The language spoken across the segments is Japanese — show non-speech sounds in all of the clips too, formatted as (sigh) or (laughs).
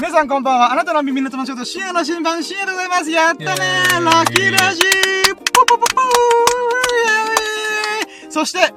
皆さんこんばんは。あなたの耳の友達と、深夜の新版、深夜でございます。やったねイエーラッキーラジポポポポーそして、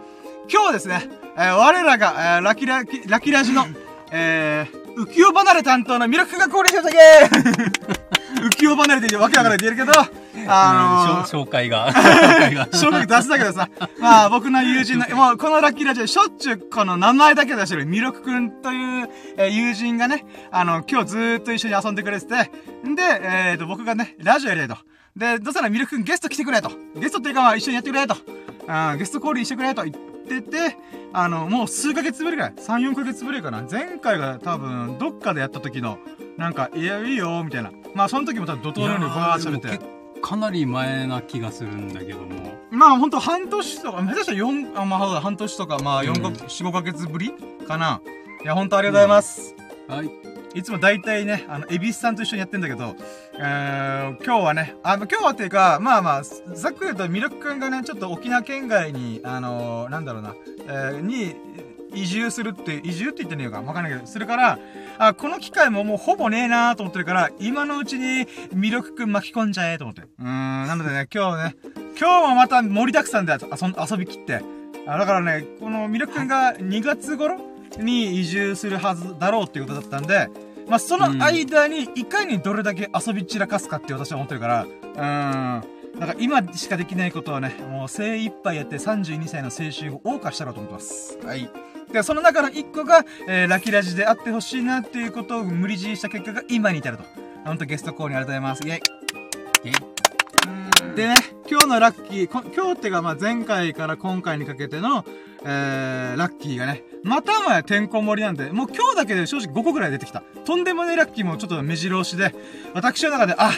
今日ですね、えー我らが、えーラッキーラキ、ラッキーラジの、えー、浮世離れ担当のミラクが降臨しましたイェーイ浮世離れてわけわからないって言えるけど、あのー、(laughs) 紹介が。紹介出すだけどさ、まあ僕の友人の、(laughs) もうこのラッキーラジオでしょっちゅうこの名前だけ出してるミロクくんという、えー友人がね、あの、今日ずーっと一緒に遊んでくれてて、んで、えーと、僕がね、ラジオやりたいと。で、どうせならミロクくんゲスト来てくれと。ゲストっていうかまあ一緒にやってくれと。うん、ゲスト降臨してくれと言ってて、あの、もう数ヶ月ぶりぐらい、3、4ヶ月ぶりかな。前回が多分、どっかでやった時の、なんか、いや、いいよ、みたいな。まあその時も多分怒涛のようにバーッと喋ってかなり前な気がするんだけども。まあほんと半年とか、下手したら4、あ、まあ半年とか、まあ4か、うん4、5ヶ月ぶりかな。いや、ほんとありがとうございます。はい。いつも大体ね、あの、エビスさんと一緒にやってんだけど、えー、今日はね、あ、まあ今日はっていうか、まあまあ、ざっくり言うと、ミルクくんがね、ちょっと沖縄県外に、あのーなんだろうな、えー、に、移住するって、移住って言ってねえのかわかんないけど、するから、あ、この機会ももうほぼねえなーと思ってるから、今のうちにミルクくん巻き込んじゃえと思って。うーん、なのでね、今日ね、今日もまた盛りだくさんで遊びきって。あだからね、このミルクくんが2月頃に移住するはずだろうっていうことだったんで、まあ、その間にいかにどれだけ遊び散らかすかって私は思ってるから、うーん。だから今しかできないことはね、もう精一杯やって32歳の青春を謳歌したろうと思ってます。はい。で、その中の1個が、えー、ラキラジであってほしいなっていうことを無理強いした結果が今に至ると。ほんとゲストコールにありがとうございます。イェイ。えでね、今日のラッキー、こ今日ってかまあ前回から今回にかけての、えー、ラッキーがね、またもやてんこ盛りなんで、もう今日だけで正直5個ぐらい出てきた。とんでもねえラッキーもちょっと目白押しで、私の中で、あ、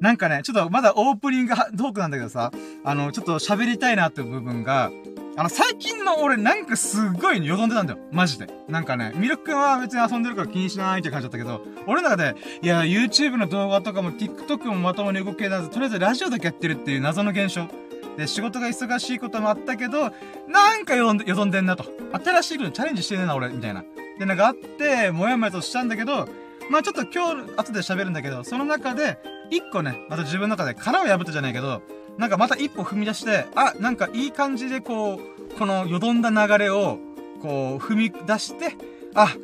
なんかね、ちょっとまだオープニングトークなんだけどさ、あの、ちょっと喋りたいなっていう部分が、あの、最近の俺なんかすっごいよどんでたんだよ。マジで。なんかね、ミルク君は別に遊んでるから気にしないって感じだったけど、俺の中で、いや、YouTube の動画とかも TikTok もまともに動けなず、とりあえずラジオだけやってるっていう謎の現象。で、仕事が忙しいこともあったけど、なんかよどんでよどんでんなと。新しいことにチャレンジしてねえな、俺、みたいな。で、なんかあって、もやもやとしたんだけど、まあちょっと今日、後で喋るんだけど、その中で、一個ね、また自分の中で殻を破ったじゃないけど、なんかまた一歩踏み出して、あ、なんかいい感じでこう、このよどんだ流れを、こう、踏み出して、あ、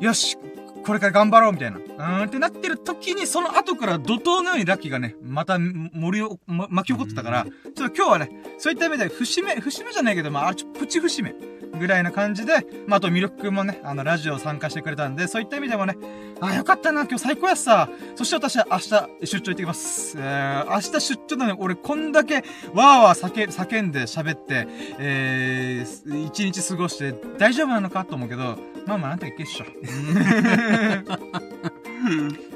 よし、これから頑張ろうみたいな。うーんってなってる時に、その後から怒涛のようにラッキーがね、また森を、ま、巻き起こってたから、ちょっと今日はね、そういった意味で、節目、節目じゃないけど、まあ、あちょプチ節目ぐらいな感じで、まあ、あと、ミルクくんもね、あの、ラジオ参加してくれたんで、そういった意味でもね、あ、よかったな、今日最高やっさ。そして私は明日、出張行ってきます。えー、明日出張なのに、俺こんだけ、わーわー叫、叫んで喋って、えー、一日過ごして、大丈夫なのかと思うけど、まあまあ、なんとかいけっしょ。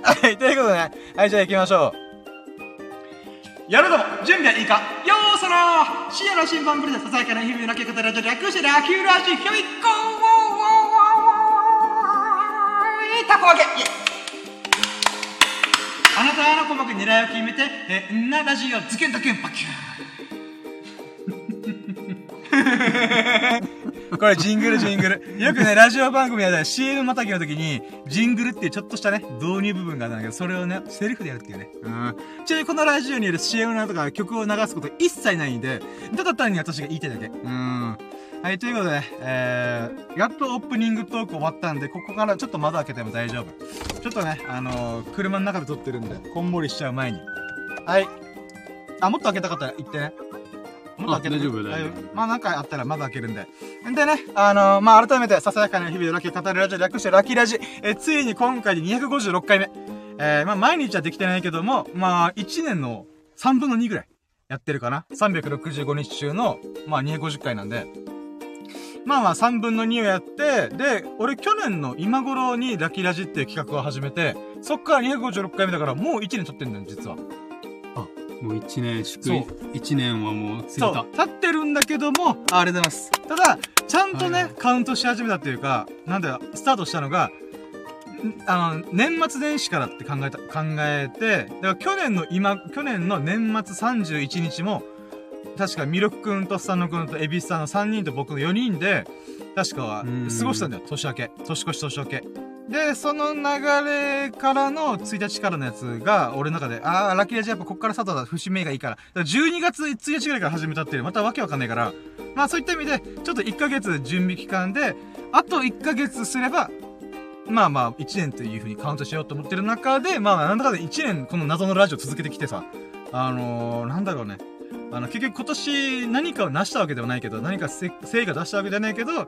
はい、ということでね、はい、じゃあ行きましょう。やるぞ準備はいいかよーそろ深夜の新番組でささやかな日々のラッキー方ラジオ略してラッキーラジオひょいっこーたこ揚げイエイあなたの鼓膜狙いを決めて、え、んなラジオズケンドケンパキューこれジングルジングル。よくね、ラジオ番組やったら CM またぎの時に、ジングルっていうちょっとしたね、導入部分があるんだけど、それをね、セリフでやるっていうね。うん。ちなみにこのラジオによる CM なんとか曲を流すこと一切ないんで、ただ単に私が言いたいだけ。うん。はい、ということで、えー、やっとオープニングトーク終わったんで、ここからちょっと窓開けても大丈夫。ちょっとね、あのー、車の中で撮ってるんで、こんもりしちゃう前に。はい。あ、もっと開けたかったら言ってね。もっと開けてあ大丈夫大丈夫はいまあなんかあったら窓開けるんで。でね、あのー、まあ改めて、ささやかな日々をラッキーを語るラジオ略してラッキーラジ。えーついに今回で256回目。えー、まあ毎日はできてないけども、まあ1年の3分の2ぐらいやってるかな。365日中の、まあ250回なんで、まあまあ3分の2をやって、で、俺去年の今頃にラッキーラジっていう企画を始めて、そっから256回目だからもう1年経ってんだよ、実は。もう一年、祝い、一年はもう過ぎた。、経ってるんだけども、あありがとうございます。ただ、ちゃんとね、はいはいカウントし始めたっていうか、なんだよ、スタートしたのが、んあの、年末年始からって考えた、考えて、だから去年の今、去年の年末31日も、確かミルクくんとスタノくんとエビスさんの3人と僕の4人で、確かうん過ごしたんだよ、年明け。年越し年明け。で、その流れからの1日からのやつが、俺の中で、あー、ラッキーラジやっぱこっからスタートだ、節目がいいから。だから12月1日ぐらいから始めたっていう、またわけわかんないから、まあそういった意味で、ちょっと1ヶ月準備期間で、あと1ヶ月すれば、まあまあ、1年という風にカウントしようと思ってる中で、まあ、なんだかんだ1年この謎のラジオ続けてきてさ、あのー、なんだろうね。あの、結局今年何かを成したわけではないけど、何かせ成果出したわけではないけど、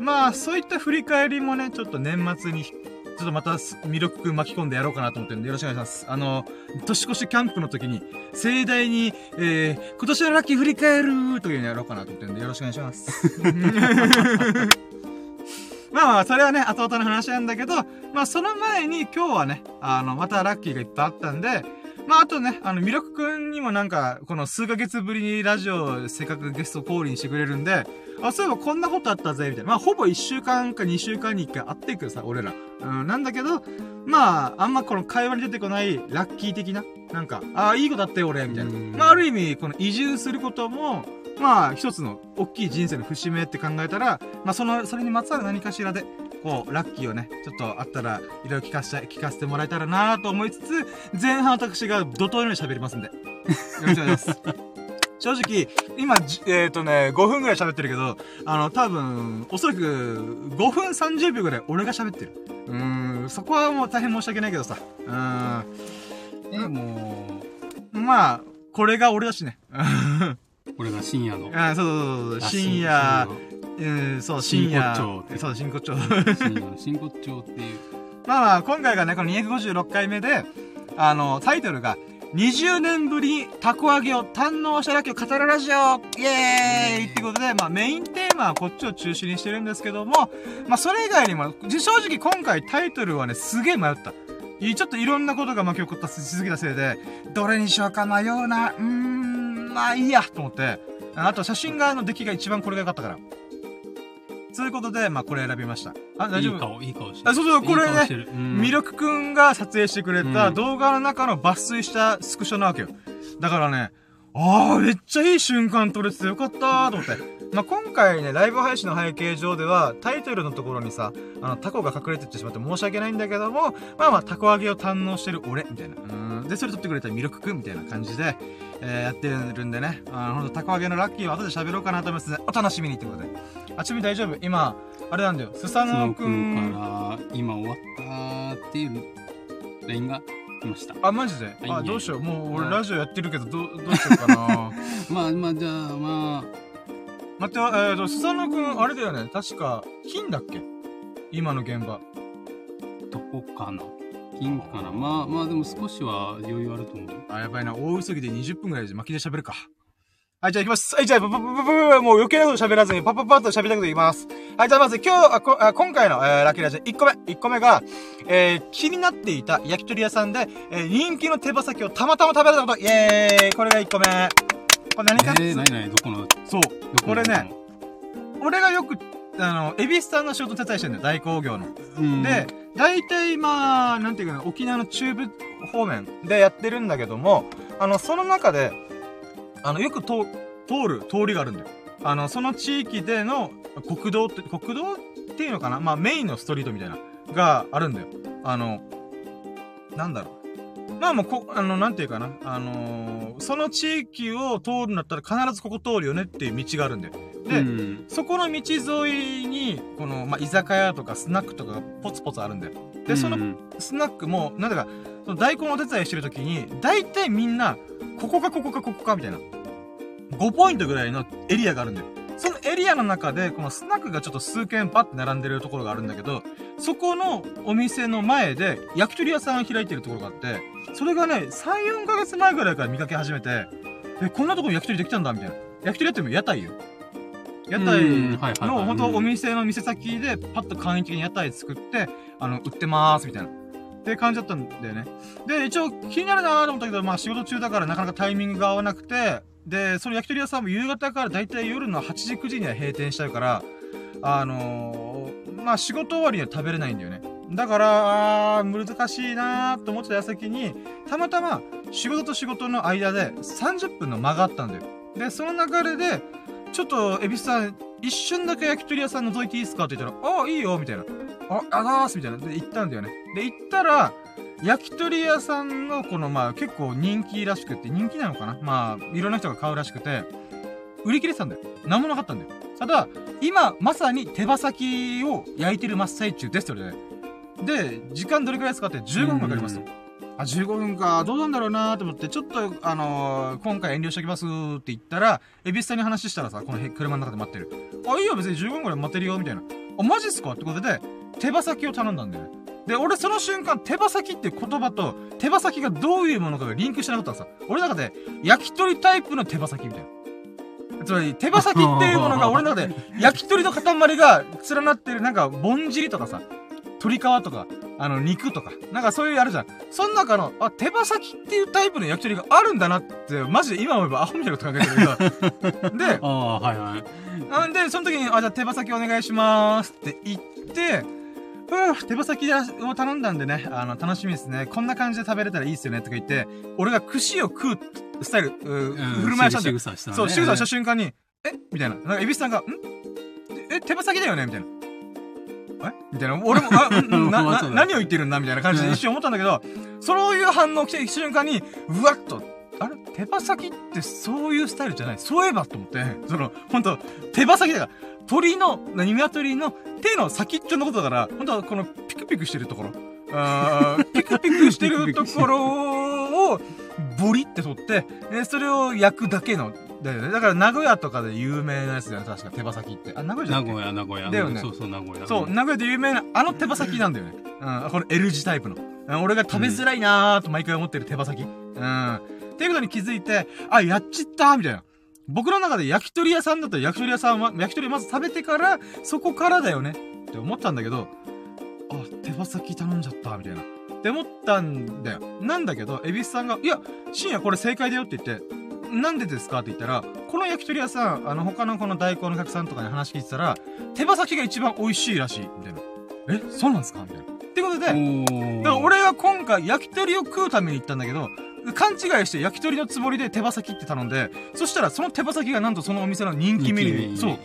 まあ、そういった振り返りもね、ちょっと年末に、ちょっとまた、ミルクくん巻き込んでやろうかなと思ってるんで、よろしくお願いします。あの、年越しキャンプの時に、盛大に、えー、今年のラッキー振り返るというのやろうかなと思ってるんで、よろしくお願いします。(laughs) まあまあ、それはね、後々の話なんだけど、まあその前に今日はね、あの、またラッキーがいっぱいあったんで、まああとね、あの、ミルクくんにもなんか、この数ヶ月ぶりにラジオ、せっかくゲスト降臨してくれるんで、あ、そういえばこんなことあったぜ、みたいな。まあほぼ1週間か2週間に1回会ってくるさ、俺ら。うん、なんだけど、まあ、あんまこの会話に出てこないラッキー的な、なんか、ああ、いいことあったよ、俺、みたいな。うんまあある意味、この移住することも、まあ、一つの大きい人生の節目って考えたら、まあ、その、それにまつわる何かしらで、こう、ラッキーをね、ちょっとあったら、いろいろ聞かせて、聞かせてもらえたらなと思いつつ、前半私が怒涛のように喋りますんで。よろしくお願いします。正直、今、じえっ、とね、5分ぐらい喋ってるけど、あの、多分、おそらく、5分30秒ぐらい俺が喋ってる。うーん、そこはもう大変申し訳ないけどさ。うーでも、ん、まあ、これが俺だしね。(laughs) これが深夜の。あそうそうそうそう、深夜、うん、そう、深夜。真骨頂そう、真骨頂。真骨頂っていう。(laughs) まあまあ、今回がね、この256回目で、あの、タイトルが、20年ぶりにたこ揚げを堪能しただけを語るラジオイエーイってことで、まあメインテーマはこっちを中心にしてるんですけども、まあそれ以外にも、正直今回タイトルはね、すげえ迷った。いちょっといろんなことが巻き起こったしすぎたせいで、どれにしようか迷うな、うーん、まあいいや、と思って。あと写真がの出来が一番これが良かったから。そういうことで、まあこれ選びました。あ、大丈夫？いい顔、いい顔してる。あそうそうこれねいい顔してるうんミルクくんが撮影してくれたうん動画の中の抜粋したスクショなわけよ。だからね、あー、めっちゃいい瞬間撮れててよかったーと思って。まあ、今回ね、ライブ配信の背景上では、タイトルのところにさ、あの、タコが隠れてってしまって申し訳ないんだけども、まあまあ、タコ揚げを堪能してる俺、みたいな。うん。で、それ撮ってくれたミルクくん、みたいな感じで、えー、やってるんでね。あの、ほんと、タコ揚げのラッキーは後で喋ろうかなと思いますね。お楽しみにってことで。あ、ちなみに大丈夫？今、あれなんだよ。スサスノノくくんん。から、今終わったっていう LINE が来ました。あ、マジで？いあ、どうしよう。もう俺うんラジオやってるけど、どう、どうしようかな。(laughs) まあまあ、じゃあ、ま待って、えーと、スサノくん、あれだよね。確か、金だっけ？今の現場。あ、どこかな？金かなまあまあ、でも少しは余裕あると思う。あ、やばいな。大急ぎで20分ぐらいで巻きで喋るか。はい、じゃあ行きます。はい、じゃあ、パパパパパもう余計なこと喋らずに、パパパッと喋りたいこと言います。はい、じゃあまず今日、あこあ今回の、えー、ラッキーラジオ1個目。1個目が、えー、気になっていた焼き鳥屋さんで、えー、人気の手羽先をたまたま食べれたこと、イエーイこれが1個目。これ何かえー、なになにどこの、そう。これね、俺がよく、あの、エビスさんの仕事手伝いしてるんだよ、大工業の。で、大体まあ、なんていうかな、沖縄の中部方面でやってるんだけども、あの、その中で、あの、よく通通る通りがあるんだよ。あの、その地域での国道って、国道っていうのかなまあ、メインのストリートみたいな、があるんだよ。あの、なんだろう。まあもう、こ、あの、なんていうかな。あのーその地域を通るんだったら必ずここ通るよねっていう道があるんだよ。で、うん、そこの道沿いに、この、まあ、居酒屋とかスナックとかがポツポツあるんだよ。で、そのうんスナックも、なんだか、その大根お手伝いしてる時に、大体みんな、ここかここかここかみたいな。5ポイントぐらいのエリアがあるんだよ。そのエリアの中で、このスナックがちょっと数軒パッて並んでるところがあるんだけど、そこのお店の前で焼き鳥屋さんを開いてるところがあって、それがね、3、4ヶ月前ぐらいから見かけ始めて、え、こんなとこに焼き鳥できたんだみたいな。焼き鳥屋っても屋台よ。屋台の、本当うんお店の店先で、パッと簡易的に屋台作って、あの、売ってまーす、みたいな。って感じだったんだよね。で、一応気になるなーと思ったけど、まあ仕事中だからなかなかタイミングが合わなくて、で、その焼き鳥屋さんも夕方からだいたい夜の8時9時には閉店しちゃうから、あのー、まあ仕事終わりには食べれないんだよね。だから、あー難しいなーと思ってた矢先に、たまたま仕事と仕事の間で30分の間があったんだよ。で、その流れで、ちょっと、エビスさん、一瞬だけ焼き鳥屋さん覗いていいですかって言ったら、ああ、いいよ、みたいな。あ、あざーす、みたいな。で、行ったんだよね。で、行ったら、焼き鳥屋さんの、この、まあ、結構人気らしくって、人気なのかなまあ、いろんな人が買うらしくて、売り切れてたんだよ。何もなかったんだよ。ただ、今、まさに手羽先を焼いてる真っ最中ですって言われて。で、時間どれくらいですかって15分かかりますと。あ、15分か、どうなんだろうなーと思って、ちょっと、あのー、今回遠慮しておきますって言ったら、エビスさんに話したらさ、この車の中で待ってる。あ、いいよ、別に15分くらい待ってるよ、みたいな。あ、マジっすか？ってことで、手羽先を頼んだんだよね。で、俺その瞬間、手羽先って言葉と、手羽先がどういうものかがリンクしてなかったらさ、俺の中で、焼き鳥タイプの手羽先みたいな。つまり、手羽先っていうものが俺の中で、焼き鳥の塊が連なってる、なんか、ぼんじりとかさ、鶏皮とか、あの、肉とか、なんかそういうあるじゃん。その中の、あ、手羽先っていうタイプの焼き鳥があるんだなって、マジで今思えばアホみたいなこと考えてるけど。(laughs) で、ああ、はいはい。なんで、その時に、あ、じゃあ手羽先お願いしますって言って、ふぅ、手羽先を頼んだんでね、あの、楽しみですね。こんな感じで食べれたらいいっすよね、とか言って、俺が串を食うスタイル、ううん振る舞いしたんだよ。ねそう、仕草した瞬間に、え？みたいな。なんか、エビスさんが、ん？え、手羽先だよね？みたいな。え？みたいな。俺も、あ、(laughs) な、な、何を言ってるんだ？みたいな感じで一瞬思ったんだけど、そういう反応来た瞬間に、うわっと、あれ手羽先ってそういうスタイルじゃないそういえばと思って、その、ほんと、手羽先だから、鳥の、な鶏の手の先っちょのことだから、ほんとこのピクピクしてるところ、あー (laughs) ピクピクしてるところを、ボリって取って、えそれを焼くだけの、だよね。だから名古屋とかで有名なやつだよね、確か手羽先って。あ、名古屋じゃな名古屋、名古屋。だよねそうそう、名古屋。そう、名古屋で有名な、あの手羽先なんだよね。うん、この L 字タイプの。うん俺が食べづらいなーと毎回思ってる手羽先。うん。っていうことに気づいて、あ、やっちったーみたいな。僕の中で焼き鳥屋さんだったら焼き鳥屋さんは、焼き鳥まず食べてから、そこからだよねって思ったんだけど、あ、手羽先頼んじゃった、みたいな。って思ったんだよ。なんだけど、エビスさんが、いや、深夜これ正解だよって言って、なんでですか？って言ったら、この焼き鳥屋さん、あの、他のこの代行のお客さんとかに話聞いてたら、手羽先が一番美味しいらしい、みたいな。え、そうなんですか？みたいな。ってことで、だから俺は今回焼き鳥を食うために行ったんだけど、勘違いして焼き鳥のつもりで手羽先って頼んで、そしたらその手羽先がなんとそのお店の人気メニュー。そう。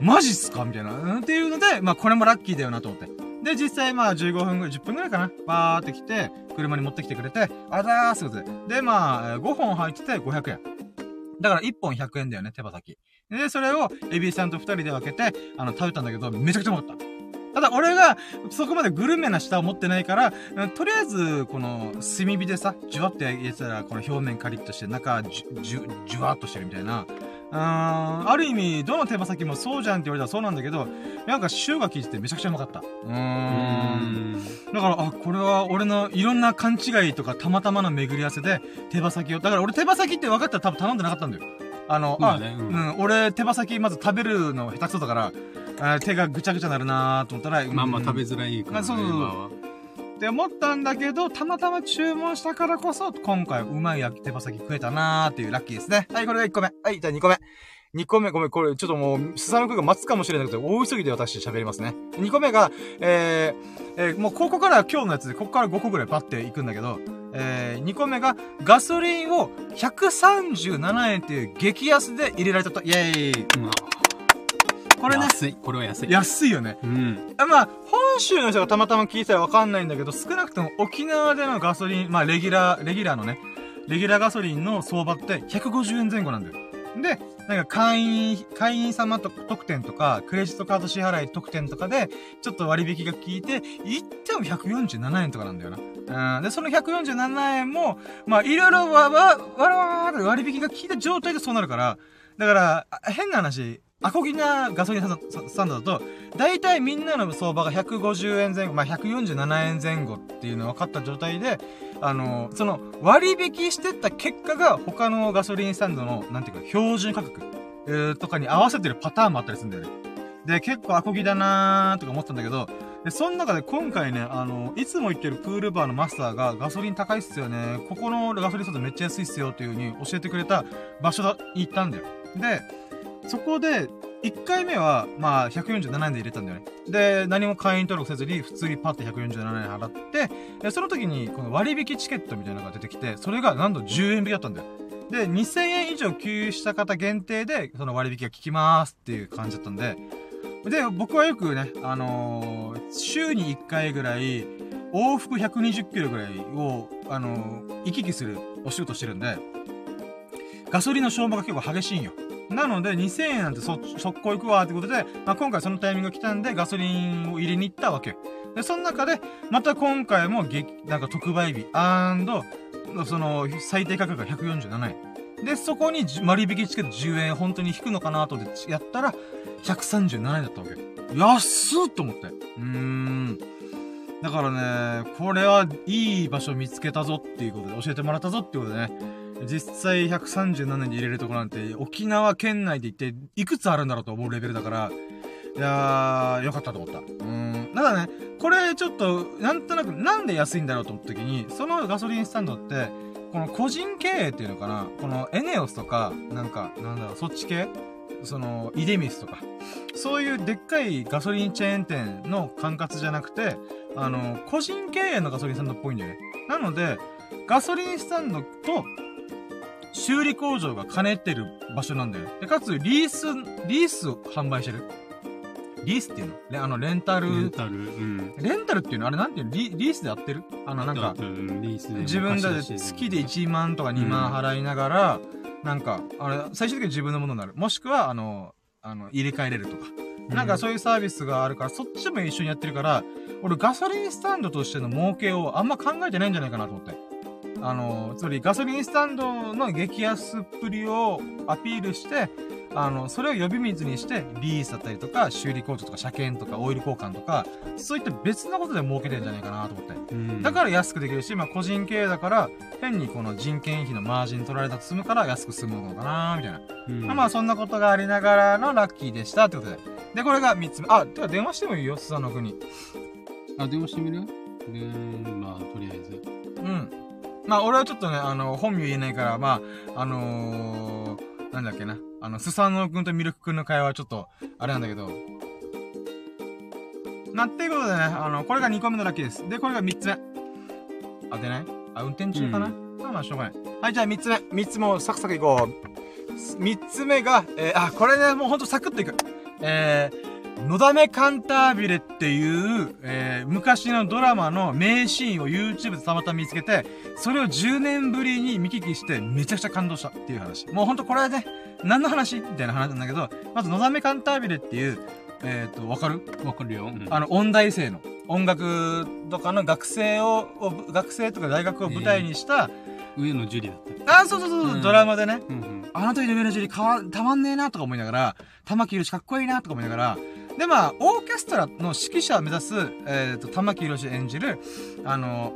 マジっすか？みたいな。うんっていうので、まあこれもラッキーだよなと思って。で、実際まあ15分ぐらい、10分ぐらいかな。バーって来て、車に持ってきてくれて、あざーすってことで。で、まあ、えー5本入ってて500円。だから1本100円だよね、手羽先。で、それをエビさんと2人で分けて、あの、食べたんだけど、めちゃくちゃうまかった。ただ俺がそこまでグルメな舌を持ってないから、うんとりあえず、この炭火でさ、ジュワって焼いてたら、この表面カリッとして、中、じゅ、じゅ、わっとしてるみたいな。うーん、ある意味、どの手羽先もそうじゃんって言われたらそうなんだけど、なんか塩が効いててめちゃくちゃうまかった。うー。うんん。だから、あ、これは俺のいろんな勘違いとかたまたまの巡り合わせで手羽先を、だから俺手羽先って分かったら多分頼んでなかったんだよ。あの、あ、まあねうんうん、俺手羽先まず食べるの下手くそだから、あー手がぐちゃぐちゃなるなーと思ったら、まあまあ食べずづらいからね。まあそうそうそうって思ったんだけど、たまたま注文したからこそ、今回うまい焼き手羽先食えたなーっていうラッキーですね。はい、これが1個目。はい、じゃあ2個目。2個目、ごめん、これ、ちょっともう、スサノ君が待つかもしれなくて、大急ぎで私喋りますね。2個目が、えー、えーもうここから今日のやつで、ここから5個ぐらいパッていくんだけど、えー、2個目が、ガソリンを137円っていう激安で入れられたと、イェーイうんこれね、安い。これは安い。安いよね。うん。あまあ、本州の人がたまたま聞いたらわかんないんだけど、少なくとも沖縄でのガソリン、まあ、レギュラー、レギュラーのね、レギュラーガソリンの相場って150円前後なんだよ。で、なんか会員、会員様と特典とか、クレジットカード支払い特典とかで、ちょっと割引が効いて、言っても147円とかなんだよな。うん。で、その147円も、まあ、いろいろわ、わ、わらわーって割引が効いた状態でそうなるから、だから、あ変な話、アコギなガソリンスタンドだと、大体みんなの相場が150円前後、まあ、147円前後っていうの分かった状態で、あの、その割引してった結果が他のガソリンスタンドの、なんていうか、標準価格、えーとかに合わせてるパターンもあったりするんだよね。で、結構アコギだなーとか思ったんだけど、で、その中で今回ね、あの、いつも行ってるプールバーのマスターがガソリン高いっすよね。ここのガソリンスタンドめっちゃ安いっすよっていう風に教えてくれた場所に行ったんだよ。で、そこで、1回目は、まあ、147円で入れたんだよね。で、何も会員登録せずに、普通にパッて147円払って、でその時に、この割引チケットみたいなのが出てきて、それがなんと10円引きだったんだよ。で、2000円以上給油した方限定で、その割引が効きますっていう感じだったんで、で、僕はよくね、あのー週に1回ぐらい、往復120キロぐらいを、あのー行き来するお仕事してるんで、ガソリンの消耗が結構激しいんよ。なので、2000円なんてそ、速攻行くわってことで、まあ、今回そのタイミングが来たんで、ガソリンを入れに行ったわけ。で、その中で、また今回も激、なんか特売日、アンド、その、最低価格が147円。で、そこに割引チケット10円本当に引くのかなと思ってやったら、137円だったわけ。安っと思って。うーん。だからね、これはいい場所見つけたぞっていうことで、教えてもらったぞっていうことでね、実際137年で入れるとこなんて、沖縄県内で一体いくつあるんだろうと思うレベルだから、いやー、よかったと思った。うーん。ただね、これちょっと、なんとなく、なんで安いんだろうと思った時に、そのガソリンスタンドって、この個人経営っていうのかな？このエネオスとか、なんか、なんだろう、そっち系？その、イデミスとか。そういうでっかいガソリンチェーン店の管轄じゃなくて、あの、個人経営のガソリンスタンドっぽいんだよね。なので、ガソリンスタンドと、修理工場が兼ねてる場所なんだよ。で、かつ、リース、リースを販売してる。リースっていうの？レあの、レンタル、レンタル、うん。レンタルっていうの？あれなんていうの？リリースでやってる？あの、なんか、自分で月で1万とか2万払いながら、なんか、あれ、最終的に自分のものになる。もしくは、あの、あの、入れ替えれるとか。なんかそういうサービスがあるから、そっちでも一緒にやってるから、俺ガソリンスタンドとしての儲けをあんま考えてないんじゃないかなと思って。あの、つまりガソリンスタンドの激安っぷりをアピールして、あの、それを呼び水にして、リースだったりとか、修理工場とか車検とか、オイル交換とか、そういった別のことで儲けてるんじゃないかなと思って。うんだから安くできるし、まあ個人経営だから、変にこの人件費のマージン取られたと済むから安く済むのかなみたいな。うんまあまあそんなことがありながらのラッキーでしたってことで。で、これが3つ目。あ、てか電話してもいいよ、スサノ君に。あ、電話してみる？で、まあ、とりあえず。うん。まあ俺はちょっとね、あの、本名言えないから、まあ、あのー、なんだっけな。あの、スサノ君とミルク君の会話はちょっと、あれなんだけど。なっていうことでね、あの、これが2個目のラッキーです。で、これが3つ目。あ、出ない？あ、運転中かな、うまあまあ、しょうがない。はい、じゃあ3つ目。3つもサクサクいこう。3つ目が、えーあ、これね、もうほんとサクッといく。えー、のだめカンタービレっていう、えー、昔のドラマの名シーンを YouTube でたまたま見つけて、それを10年ぶりに見聞きして、めちゃくちゃ感動したっていう話。もうほんとこれはね、何の話みたいな話なんだけど、まずのだめカンタービレっていう、えっ、と、わかる？わかるよ。うんあの、音大生の、音楽とかの学生を、を学生とか大学を舞台にした、上野樹里だったり。あ、そうそうそう、うんドラマでね、うんうん。あの時の上の樹里かわ、たまんねえなとか思いながら、玉木宏かっこいいなとか思いながら、で、まあ、オーケストラの指揮者を目指す、えっ、と、玉木宏演じる、あの、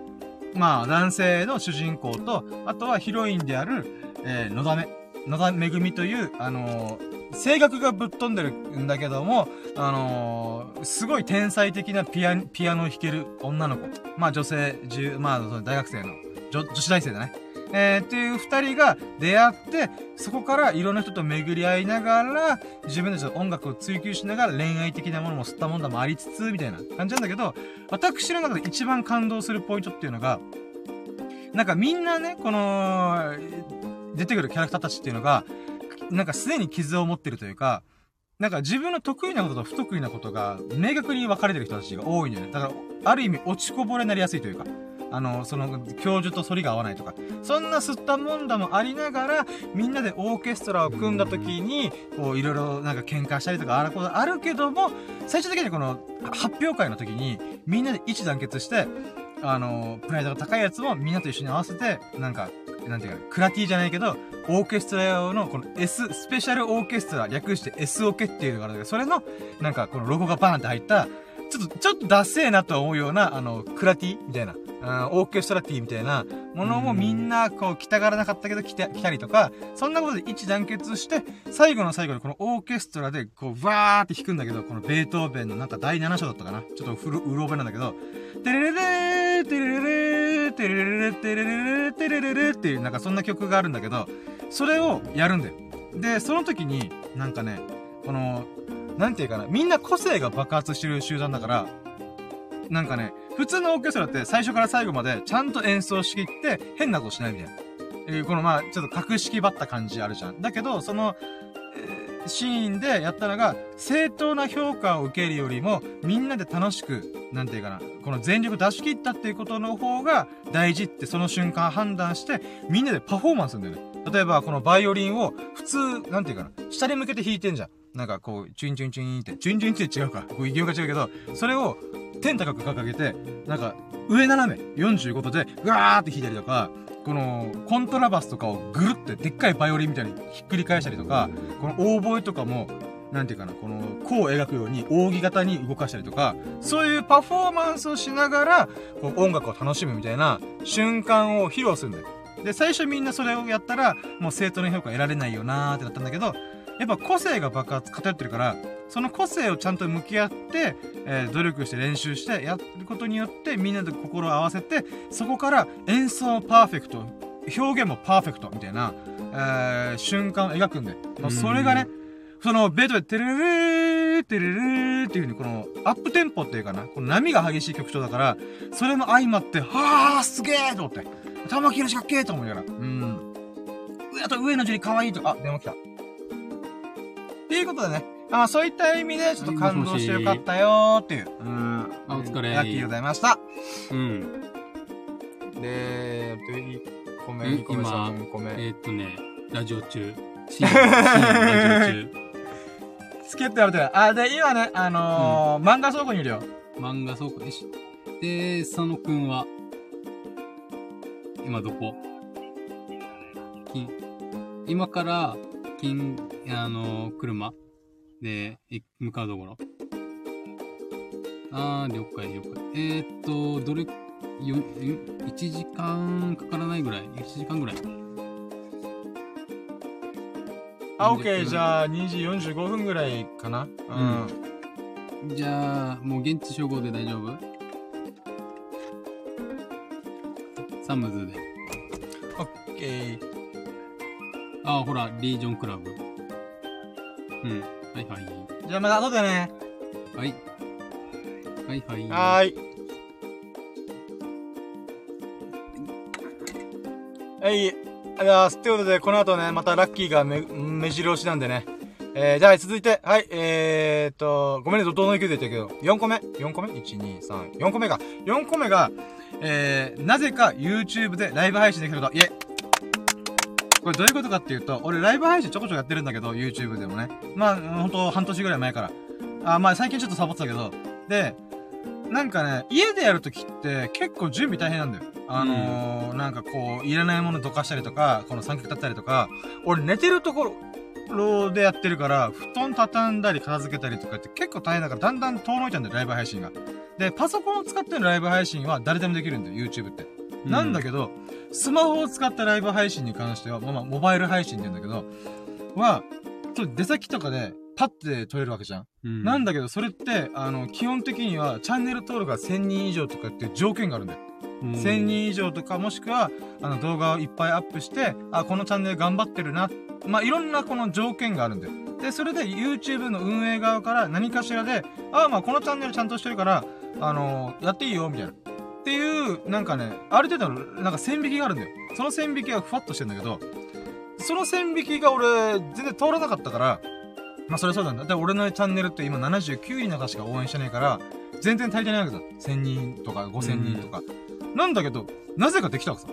まあ、男性の主人公と、あとはヒロインである、えー、野田め、野田めぐみという、あの声楽がぶっ飛んでるんだけども、あのすごい天才的なピア、ピアノを弾ける女の子。まあ女性、まあ大学生の、女、女子大生だね。えー、っていう二人が出会って、そこからいろんな人と巡り合いながら、自分たちの音楽を追求しながら恋愛的なものも吸ったもんだもありつつ、みたいな感じなんだけど、私の中で一番感動するポイントっていうのが、なんかみんなね、この、出てくるキャラクターたちっていうのが、なんかすでに傷を持ってるというか、なんか自分の得意なことと不得意なことが明確に分かれてる人たちが多いんだよね。だから、ある意味落ちこぼれになりやすいというか、あの、その、教授と反りが合わないとか、そんな吸ったもんだもありながら、みんなでオーケストラを組んだ時に、こう、いろいろなんか喧嘩したりとかあることあるけども、最終的にこの発表会の時に、みんなで一致団結して、あの、プライドが高いやつもみんなと一緒に合わせて、なんか、なんていうか、クラティじゃないけど、オーケストラ用のこの S、スペシャルオーケストラ、略して S オケっていうのがあるんだけど、それの、なんかこのロゴがバーンって入った、ちょっと、ちょっとダッセーなと思うような、あの、クラティみたいな、あオーケストラティーみたいなものもみんな、こう、来たがらなかったけど来て、来たりとか、そんなことで一致団結して、最後の最後にこのオーケストラで、こう、わーって弾くんだけど、このベートーベンのなんか第7章だったかなちょっとふる、うろ覚えなんだけど、テレレレー、テレレレー、テレレレー、テレレレー、テレレレっていう、なんかそんな曲があるんだけど、それをやるんだよ。で、その時に、なんかね、この、なんていうかな、みんな個性が爆発してる集団だから、なんかね、普通のオーケストラって最初から最後までちゃんと演奏しきって変なことしないみたいな。えーこのまあ、ちょっと格式ばった感じあるじゃん。だけど、その、えーシーンでやったのが、正当な評価を受けるよりも、みんなで楽しく、なんていうかな、この全力出し切ったっていうことの方が大事ってその瞬間判断して、みんなでパフォーマンスするんだよね。例えば、このバイオリンを、普通、なんていうかな、下に向けて弾いてんじゃん。なんかこう、チュンチュンチュンって、チュンチュインって違うか。こう、異形が違うけど、それを、天高く掲げて、なんか、上斜め、45度で、ぐわーって弾いたりとか、この、コントラバスとかをぐるって、でっかいバイオリンみたいにひっくり返したりとか、このオーボエとかも、なんていうかな、この、弧を描くように扇形に動かしたりとか、そういうパフォーマンスをしながら、こう音楽を楽しむみたいな瞬間を披露するんだよ。で、最初みんなそれをやったら、もう正当な評価得られないよなーってなったんだけど、やっぱ個性が爆発偏ってるから、その個性をちゃんと向き合って、えー努力して練習してやることによってみんなで心を合わせて、そこから演奏パーフェクト、表現もパーフェクトみたいな、えー瞬間を描くんで、まあ、それがね、そのベッドでテレレー、テレレーっていう風にこのアップテンポっていうかな、この波が激しい曲調だから、それも相まって、はあすげえと思って、玉木宏かっけえと思いながら、うん。あと上の字に可愛いと、あ、電話来た。っていうことでね、あそういった意味でちょっと感動してよかったよーっていう。うん。あお疲れラッキーでございました。うん。で、1個目、え2個目、今3個目。えーっとね、ラジオ中。深夜ラジオ中。好きって言われてる。あ、で、今ね、あのー漫画倉庫にいるよ。漫画倉庫でし。で、佐野くんは、今どこ？金、今から、金、あのー車で、い向かうところ。あー、了解了解。えー、っと、どれ、よ、よ、1時間かからないぐらい ?1 時間ぐらい。あ、オいいんですけどッケー、じゃあ、2時45分ぐらいかな。うん。じゃあ、もう現地集合で大丈夫？サムズで。オッケー。ああ、ほら、リージョンクラブ。うん。はいはい。じゃあ、また後でね。はい。はいはい。はーい。はい。ありがとうございます。ということで、この後ね、またラッキーがめ、目白押しなんでね。えー、じゃあ続いて、はい、えーっと、ごめんね、怒涛の勢いで言ったけど、4個目 ?4 個目 ?1、2、3、4個目か。4個目が、えー、なぜか YouTube でライブ配信できること。イェイこれどういうことかっていうと、俺ライブ配信ちょこちょこやってるんだけど、YouTube でもね。まあ、ほんと半年ぐらい前から。あ、まあ最近ちょっとサボってたけど。で、なんかね、家でやるときって結構準備大変なんだよ。あのーなんかこう、いらないものどかしたりとか、この三脚立ったりとか、俺寝てるところでやってるから、布団畳んだり片付けたりとかって結構大変だから、だんだん遠のいちゃうんだよ、ライブ配信が。で、パソコンを使ってのライブ配信は誰でもできるんだよ、YouTube って。なんだけど、スマホを使ったライブ配信に関しては、まあまあ、モバイル配信って言うんだけど、は、ちょっと出先とかで、パッて撮れるわけじゃん。うん、なんだけど、それって、あの、基本的には、チャンネル登録が1000人以上とかっていう条件があるんだよ。うん、1000人以上とか、もしくは、あの、動画をいっぱいアップして、あ、このチャンネル頑張ってるな。まあ、いろんなこの条件があるんだよ。で、それで YouTube の運営側から何かしらで、あ、まあ、このチャンネルちゃんとしてるから、あのやっていいよ、みたいな。っていう、なんかね、ある程度の、なんか線引きがあるんだよ。その線引きがふわっとしてんだけど、その線引きが俺、全然通らなかったから、まあそれそうなんだ。で、俺のチャンネルって今79人の方しか応援してないから、全然足りてないわけだ。1000人とか5000人とか。なんだけど、なぜかできたわけさ。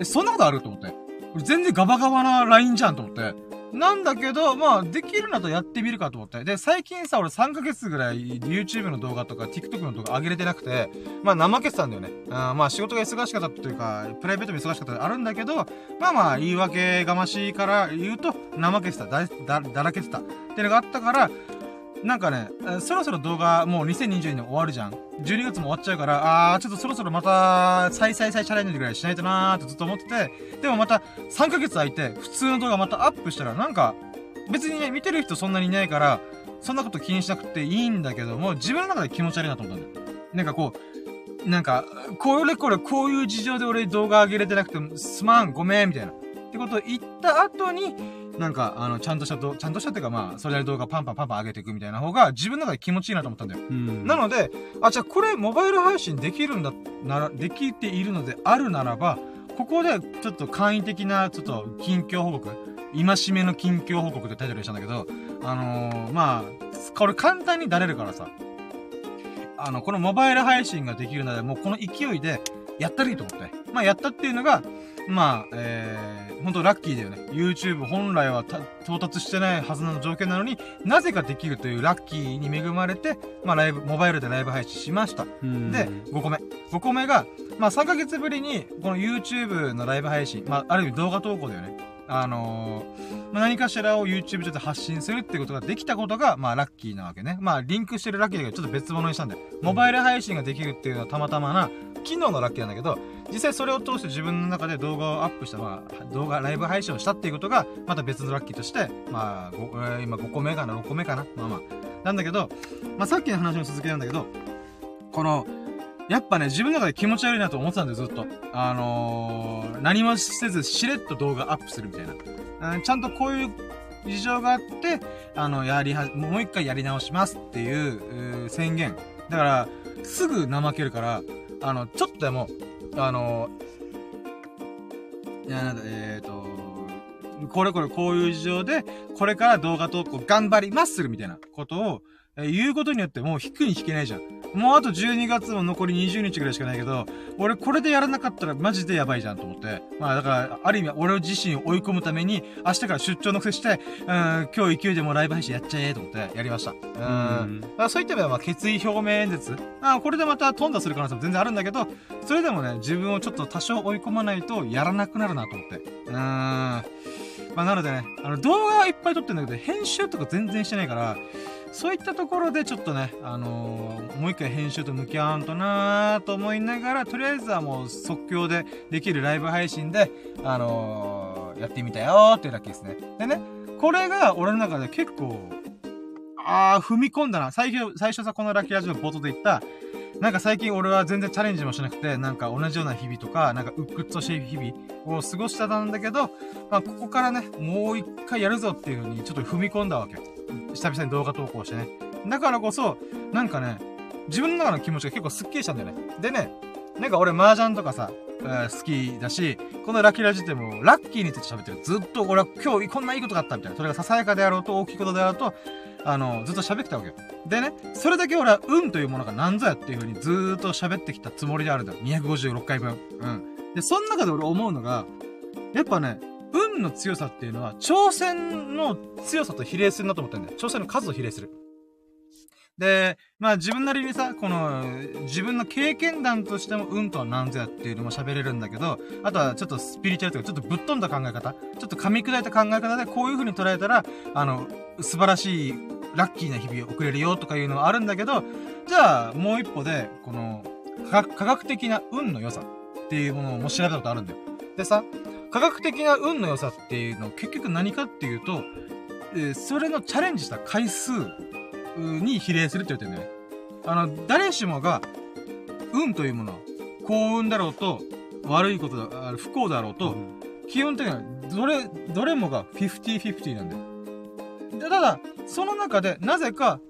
え、そんなことあると思って。俺全然ガバガバな LINE じゃんと思って。なんだけど、まあ、できるなとやってみるかと思って。で、最近さ、俺3ヶ月ぐらい YouTube の動画とか TikTok の動画上げれてなくて、まあ、怠けてたんだよね。あまあ、仕事が忙しかったというか、プライベートも忙しかったあるんだけど、まあまあ、言い訳がましいから言うと、怠けてた、だ、だ、だらけてた。っていうのがあったから、なんかね、そろそろ動画もう2022年終わるじゃん。12月も終わっちゃうから、あー、ちょっとそろそろまた、再再再チャレンジぐらいしないとなーってずっと思ってて、でもまた3ヶ月空いて、普通の動画またアップしたら、なんか、別にね、見てる人そんなにいないから、そんなこと気にしなくていいんだけども、自分の中で気持ち悪いなと思ったんだよ。なんかこう、なんか、これこれこういう事情で俺動画上げれてなくて、すまん、ごめん、みたいな。ってことを言った後に、なんか、あの、ちゃんとしたと、ちゃんとしたっていうかまあ、それなりに動画パンパンパンパン上げていくみたいな方が、自分の中で気持ちいいなと思ったんだよ。うん、なので、あ、じゃあこれモバイル配信できるんだ、なら、できているのであるならば、ここでちょっと簡易的な、ちょっと近況報告、今しめの近況報告ってタイトルにしたんだけど、あのー、まあ、これ簡単になれるからさ、あの、このモバイル配信ができるので、もうこの勢いで、やったらいいと思って。まあ、やったっていうのが、まあ、えー、本当ラッキーだよね。YouTube 本来は到達してないはずの条件なのに、なぜかできるというラッキーに恵まれて、まあライブ、モバイルでライブ配信しました。で、5個目。5個目が、まあ3ヶ月ぶりに、この YouTube のライブ配信、まあある意味動画投稿だよね。あのー、まあ、何かしらを YouTube 上で発信するってことができたことが、まあ、ラッキーなわけね。まあ、リンクしてるラッキーだけど、ちょっと別物にしたんだよ。モバイル配信ができるっていうのはたまたまな、機能のラッキーなんだけど、実際それを通して自分の中で動画をアップした、まあ、動画、ライブ配信をしたっていうことが、また別のラッキーとして、まあ、えー、今5個目かな、6個目かな。まあまあ。なんだけど、まあ、さっきの話の続きなんだけど、この、やっぱね、自分の中で気持ち悪いなと思ってたんだよ、ずっと。あのー、何もせず、しれっと動画アップするみたいな。うん、ちゃんとこういう事情があって、あの、やりは、もう一回やり直しますっていう、う宣言。だから、すぐ怠けるから、あの、ちょっとでも、あの、いや、なんだ、えっ、ー、と、これこれこういう事情で、これから動画投稿頑張りまするみたいなことを、え言うことによってもう引くに引けないじゃん。もうあと12月も残り20日ぐらいしかないけど、俺これでやらなかったらマジでやばいじゃんと思って。まあだから、ある意味俺自身を追い込むために、明日から出張の癖して、うん、今日勢いでもライブ配信やっちゃえと思ってやりました。うん。だからそういった意味ではまあ決意表明演説。あこれでまた頓挫する可能性も全然あるんだけど、それでもね、自分をちょっと多少追い込まないとやらなくなるなと思って。うん。まあなのでね、あの動画はいっぱい撮ってんだけど、編集とか全然してないから、そういったところでちょっとね、あのー、もう一回編集と向き合わんとなーと思いながら、とりあえずはもう即興でできるライブ配信で、あのー、やってみたよーっていうだけですね。でね、これが俺の中で結構、あー、踏み込んだな。最初、最初さ、このラッキーラジオの冒頭で言った、なんか最近俺は全然チャレンジもしなくて、なんか同じような日々とか、なんか鬱屈として日々を過ごしてたんだけど、まあここからね、もう一回やるぞっていうのにちょっと踏み込んだわけ。久々に動画投稿してね。だからこそ、なんかね、自分の中の気持ちが結構スッキリしたんだよね。でね、なんか俺麻雀とかさ、えー、好きだし、このラッキーラジってもラッキーについて喋ってる。ずっと俺は今日こんないいことがあったみたいな。それがささやかであろうと大きいことであろうと、あの、ずっと喋ってたわけよ。でね、それだけ俺は運というものが何ぞやっていう風にずーっと喋ってきたつもりであるんだよ。256回分。うん。で、その中で俺思うのが、やっぱね、運の強さっていうのは、挑戦の強さと比例するなと思ったんだよ。挑戦の数と比例する。で、まあ自分なりにさ、この、自分の経験談としても運とは何ぞやっていうのも喋れるんだけど、あとはちょっとスピリチュアルとか、ちょっとぶっ飛んだ考え方、ちょっと噛み砕いた考え方でこういう風に捉えたら、あの、素晴らしい、ラッキーな日々を送れるよとかいうのはあるんだけど、じゃあもう一歩で、この、科学的な運の良さっていうものをも調べたことあるんだよ。でさ、科学的な運の良さっていうの結局何かっていうと、えー、それのチャレンジした回数に比例するって言ってね。あの、誰しもが、運というものは、幸運だろうと、悪いことだ、不幸だろうと、基本的には、どれ、どれもが50-50なんだよ。で、ただ、その中で、なぜか、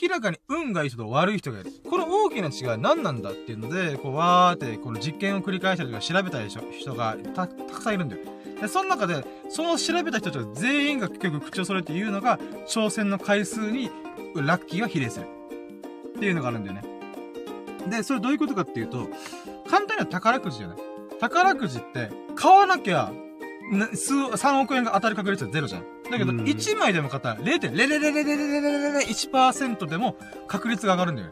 明らかに運がいい人と悪い人がいる。この大きな違い何なんだっていうので、こう、わーって、この実験を繰り返したりとか調べたり人がた、くさんいるんだよ。で、その中で、その調べた人たちは全員が結局口を揃えて言うのが、挑戦の回数に、ラッキーが比例する。っていうのがあるんだよね。で、それどういうことかっていうと、簡単には宝くじじゃない宝くじって、買わなきゃ、数、3億円が当たる確率はゼロじゃん。だけど、1枚でも買ったら0.00001%でも確率が上がるんだよ。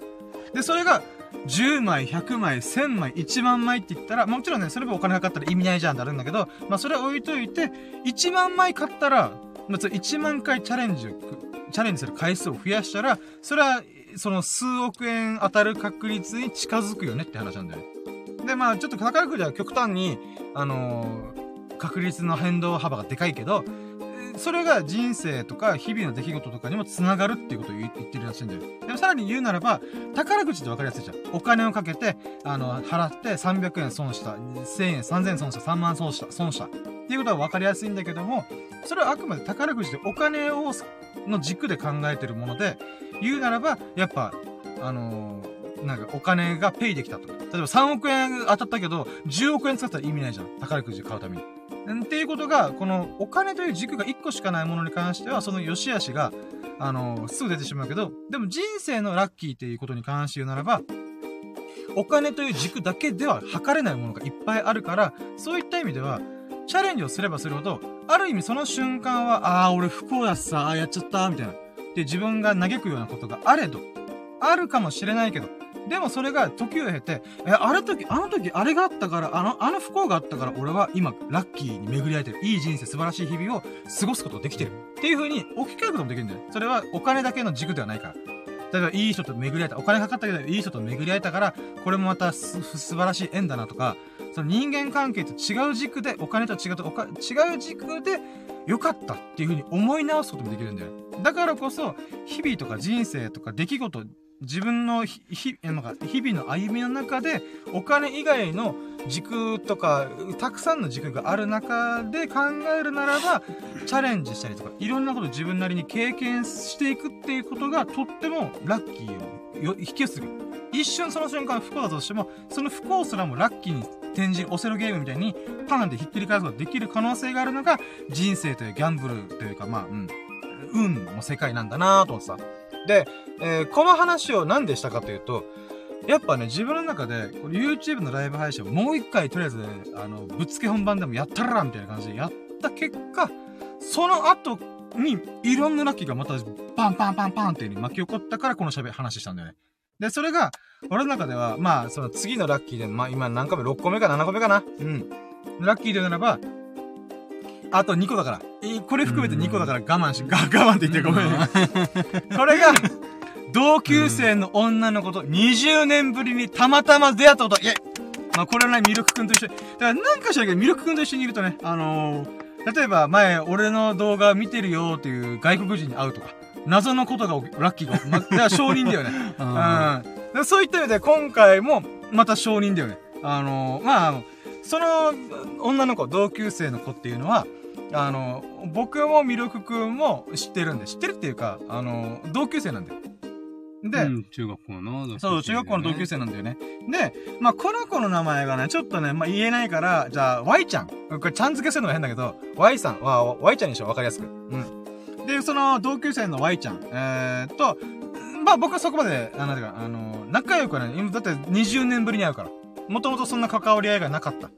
で、それが、10枚、100枚、1000枚、1万枚って言ったら、もちろんね、それもお金かかったら意味ないじゃんってあるんだけど、まあそれ置いといて、1万枚買ったら、まあ、1万回チャレンジ、チャレンジする回数を増やしたら、それは、その数億円当たる確率に近づくよねって話なんだよね。で、まあちょっと宝くじは極端に、あのー、確率の変動幅がでかいけど、それが人生とか日々の出来事とかにも繋がるっていうことを言ってるらしいんだよ。でもさらに言うならば、宝くじって分かりやすいじゃん。お金をかけて、あの、払って300円損した、1000円、3000円損した、3万損した、損した。っていうことは分かりやすいんだけども、それはあくまで宝くじでお金を、の軸で考えてるもので、言うならば、やっぱ、あのー、なんかお金がペイできたとか。例えば3億円当たったけど、10億円使ったら意味ないじゃん。宝くじ買うために。っていうことが、このお金という軸が1個しかないものに関しては、その良し悪しが、あの、すぐ出てしまうけど、でも人生のラッキーっていうことに関して言うならば、お金という軸だけでは測れないものがいっぱいあるから、そういった意味では、チャレンジをすればするほど、ある意味その瞬間は、ああ、俺不幸だしさ、ああ、やっちゃった、みたいな。で、自分が嘆くようなことがあれど、あるかもしれないけど、でもそれが時を経て、え、あれ時、あの時あれがあったから、あの、あの不幸があったから俺は今ラッキーに巡り合えてる。いい人生、素晴らしい日々を過ごすことができてる。っていう風に置き換えることもできるんだよ。それはお金だけの軸ではないから。例えば、いい人と巡り合えた。お金かかったけど、いい人と巡り合えたから、これもまた、素晴らしい縁だなとか、その人間関係と違う軸で、お金と違うと、おか、違う軸で、良かったっていう風に思い直すこともできるんだよ。だからこそ、日々とか人生とか出来事、自分の、日々の歩みの中で、お金以外の軸とか、たくさんの軸がある中で考えるならば、チャレンジしたりとか、いろんなこと自分なりに経験していくっていうことが、とってもラッキーを引き寄せる。一瞬その瞬間不幸だとしても、その不幸すらもラッキーに転じオセロゲームみたいに、パンってひっくり返すことができる可能性があるのが、人生というギャンブルというか、まあ、うん、運の世界なんだなと思ってさ。で、えー、この話を何でしたかというと、やっぱね、自分の中で、これ YouTube のライブ配信をもう一回とりあえず、ね、あの、ぶっつけ本番でもやったらみたいな感じでやった結果、その後に、いろんなラッキーがまた、パンパンパンパンっていうに巻き起こったから、この喋、話したんだよね。で、それが、俺の中では、まあ、その次のラッキーで、まあ今何個目 ?6 個目か7個目かな？うん。ラッキーでならば、あと2個だから。これ含めて2個だから我慢し、我慢って言ってごめん。これが、同級生の女の子と20年ぶりにたまたま出会ったこと、いえまあこれはね、ミルクくんと一緒に、だからなんかしらけど、ミルクくんと一緒にいるとね、あのー、例えば前、俺の動画見てるよっていう外国人に会うとか、謎のことがラッキーが、ま、だから承認だよね。(laughs) うん。そういった意味で今回もまた承認だよね。あのー、まあ、その女の子、同級生の子っていうのは、あの、僕もミルクくんも知ってるんで、知ってるっていうか、あの、同級生なんだよ。で、うん、中学校の、ね、そう、中学校の同級生なんだよね。で、まあ、この子の名前がね、ちょっとね、まあ、言えないから、じゃあ、Y ちゃん。これ、ちゃん付けするのが変だけど、Y さんは、Y ちゃんにしよう、わかりやすく。うん。で、その、同級生の Y ちゃん、えー、と、まあ、僕はそこまで、あなんていうか、あの、仲良くはね、だって20年ぶりに会うから。もともとそんな関わり合いがなかった。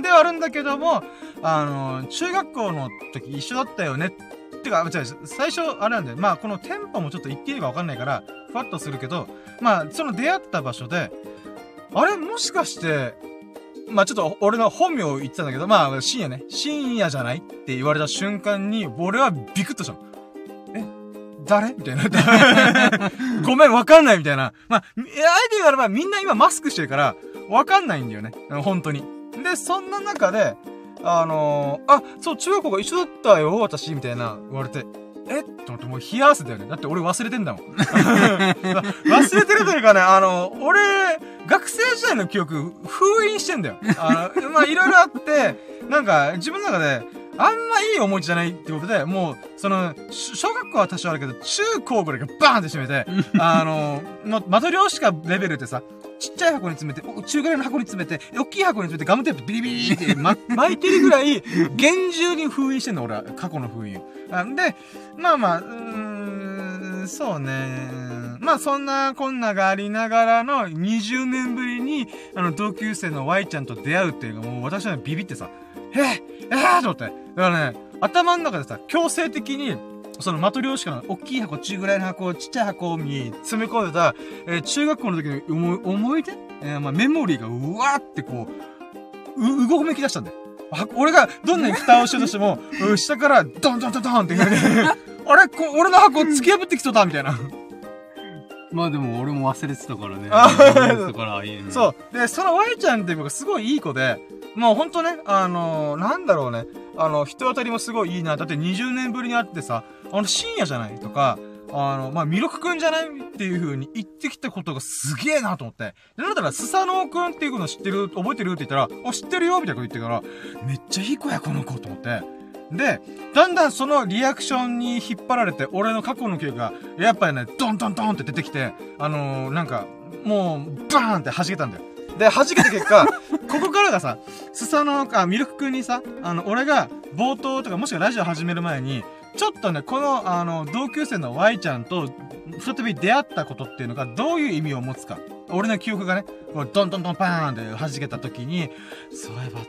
ではあるんだけども、あの、中学校の時一緒だったよね。ってか、あ違う、最初、あれなんだよ。まあ、この店舗もちょっと言っていいかわかんないから、ふわっとするけど、まあ、その出会った場所で、あれ？もしかして、まあちょっと俺の本名を言ってたんだけど、まあ深夜ね、深夜じゃないって言われた瞬間に、俺はビクッとしたの。え？誰？みたいな。(laughs) ごめん、わかんないみたいな。まあ、あえて言わればみんな今マスクしてるから、わかんないんだよね。本当に。で、そんな中で、あのー、あ、そう、中学校が一緒だったよ、私、みたいな、言われて、え？と思って、もう冷や汗だよね。だって俺忘れてんだもん。(laughs) 忘れてるというかね、あの、俺、学生時代の記憶、封印してんだよ。あの、まあ、いろいろあって、なんか、自分の中で、あんまいい思い出じゃないってことで、もう、その、小学校は多少あるけど、中高ぐらいがバーンって閉めて、あの、の、マトリョーシカレベルってさ、ちっちゃい箱に詰めて、中ぐらいの箱に詰めて、大きい箱に詰めてガムテープビリビリって、ま、(laughs) 巻いてるぐらい、厳重に封印してんの、俺は。過去の封印を。んで、まあまあ、うーん、そうね。まあそんなこんながありながらの20年ぶりに、あの、同級生の Y ちゃんと出会うっていうのがもう私はビビってさ、えー、えー、と思って。だからね、頭の中でさ、強制的に、そのマトリョーシカの大きい箱、中ぐらいの箱、ちっちゃい箱に詰め込んでた、えー、中学校の時の思い、思い出？えー、まあ、メモリーがうわーってこう、う、動めき出したんだよ。俺がどんなに蓋をしようとしても、(laughs) 下からドンドンドンドンって言われて、あれこ俺の箱突き破ってきそうだみたいな。まあでも俺も忘れてたからね。忘れてたからいいね。そう。で、その Y ちゃんっていう子がすごいいい子で、もうほんとね、あのー、なんだろうね。あの、人当たりもすごいいいな。だって20年ぶりに会ってさ、あの、深夜じゃないとか、あの、まあ、魅力くんじゃないっていう風に言ってきたことがすげえなと思って。で、だったら、スサノオくんっていうの知ってる、覚えてるって言ったら、あ、知ってるよみたいなこと言ってから、めっちゃいい子や、この子と思って。で、だんだんそのリアクションに引っ張られて、俺の過去の記憶が、やっぱりね、ドンドンドンって出てきて、あのー、なんか、もう、バーンって弾けたんだよ。で、弾けた結果、(laughs) ここからがさ、スサノあ、ミルク君にさ、あの、俺が冒頭とかもしくはラジオ始める前に、ちょっとね、この、あの、同級生の Y ちゃんと、再び出会ったことっていうのがどういう意味を持つか。俺の記憶がね、こうドンドンドンパーンって弾けた時に、そういえばあっ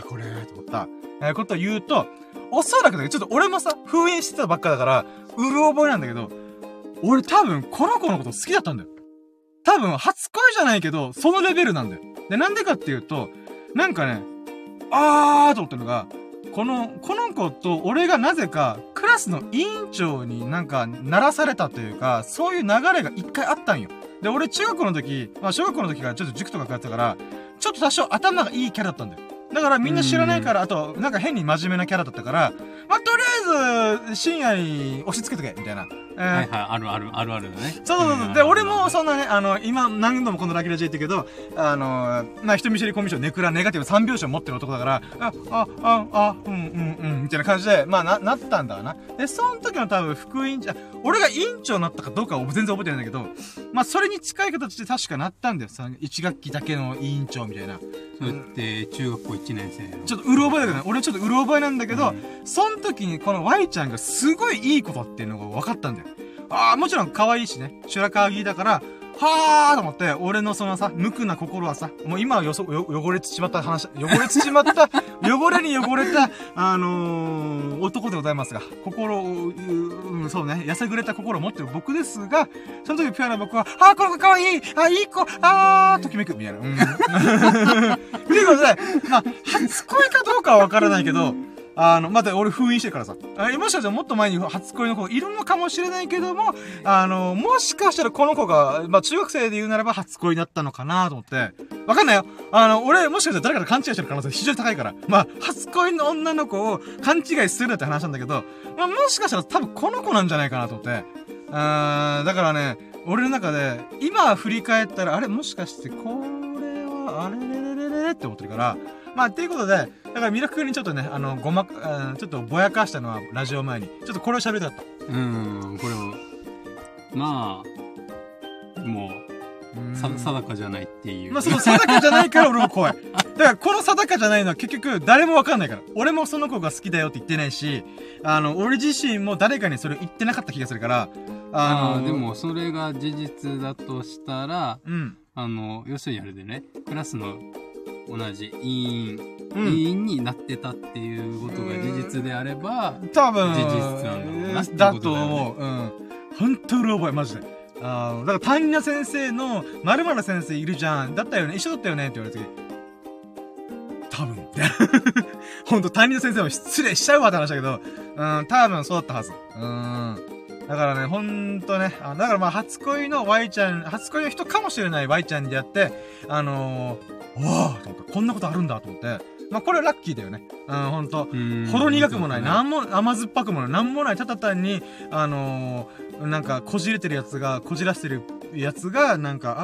たこれ、と思った、えー、ことを言うと、おそらくだけど、ちょっと俺もさ、封印してたばっかだから、うる覚えなんだけど、俺多分この子のこと好きだったんだよ。多分初恋じゃないけど、そのレベルなんだよ。で、なんでかっていうと、なんかね、あーと思ったのが、この、この子と俺がなぜか、クラスの委員長になんか、ならされたというか、そういう流れが一回あったんよ。で、俺中学校の時、まあ小学校の時からちょっと塾とか通ってたから、ちょっと多少頭がいいキャラだったんだよ。だからみんな知らないから、あと、なんか変に真面目なキャラだったから、まあ、とりあえず、深夜に押し付けとけ、みたいな。えー、はいはい、あるある、あるあるだね。そうそうそう。で、俺もそんなね、あの、今何度もこのラキラジ言ってるけど、あの、まあ、人見知りコミュ障、ネクラ、ネガティブ三拍子を持ってる男だから、あ、あ、あ、あ、うん、うん、うん、みたいな感じで、まあ、な、なったんだな。で、その時の多分、副委員長、俺が委員長になったかどうかは全然覚えてないんだけど、まあ、それに近い形で確かなったんだよ。その1学期だけの委員長みたいな。それって中学校1年生ちょっとうる覚えだけどね俺ちょっとうる覚えなんだけど、うん、その時にこの Y ちゃんがすごいいいことっていうのが分かったんだよああもちろん可愛いしね修羅カギだからはあと思って、俺のそのさ、無垢な心はさ、もう今はよそ、よ、汚れてしまった話、汚れてしまった、(laughs) 汚れに汚れた、あのー、男でございますが、心を、うん、そうね、痩せぐれた心を持ってる僕ですが、その時ピュアな僕は、ああ、この子かわいいあいい子ああときめくみたいな。うん。(laughs) (laughs) ということで、まあ、初恋かどうかはわからないけど、あの、また俺封印してるからさ。あもしかしたらもっと前に初恋の子いるのかもしれないけども、あの、もしかしたらこの子が、まあ中学生で言うならば初恋だったのかなと思って。わかんないよ。あの、俺、もしかしたら誰かと勘違いしてる可能性非常に高いから。まあ、初恋の女の子を勘違いするって話なんだけど、まあもしかしたら多分この子なんじゃないかなと思って。うーん、だからね、俺の中で、今振り返ったら、あれもしかしてこれは、あれれれれれって思ってるから、まあ、っていうことで、だからミラクルにちょっとね、あの、ごま、あちょっとぼやかしたのはラジオ前に。ちょっとこれを喋りたかった。うん、これを。まあ、もう、さ、定かじゃないっていう。まあ、その定かじゃないから俺も怖い。(laughs) だから、この定かじゃないのは結局誰もわかんないから。俺もその子が好きだよって言ってないし、あの、俺自身も誰かにそれ言ってなかった気がするから、あのー、でもそれが事実だとしたら、うん。あの、要するにあれでね、クラスの同じ委員、うん、委員になってたっていうことが事実であれば、多分、事実なんだろうな、ね、だと思う。うん。本当うろ覚え、マジで。あだから担任先生の、〇〇先生いるじゃん。だったよね一緒だったよねって言われて。多分。ほんと担任先生も失礼しちゃうわって話だけど、うん、多分そうだったはず。うん。だからね、ほんとね、あだからまあ、初恋の Y ちゃん、初恋の人かもしれない Y ちゃんに出会って、あのー、わあと思って、こんなことあるんだと思って。まあ、これはラッキーだよね。うん、ほんと。ほど苦くもない。なんも、甘酸っぱくもない。なんもない。ただ単に、あのー、なんか、こじれてるやつが、こじらせてるやつが、なんか、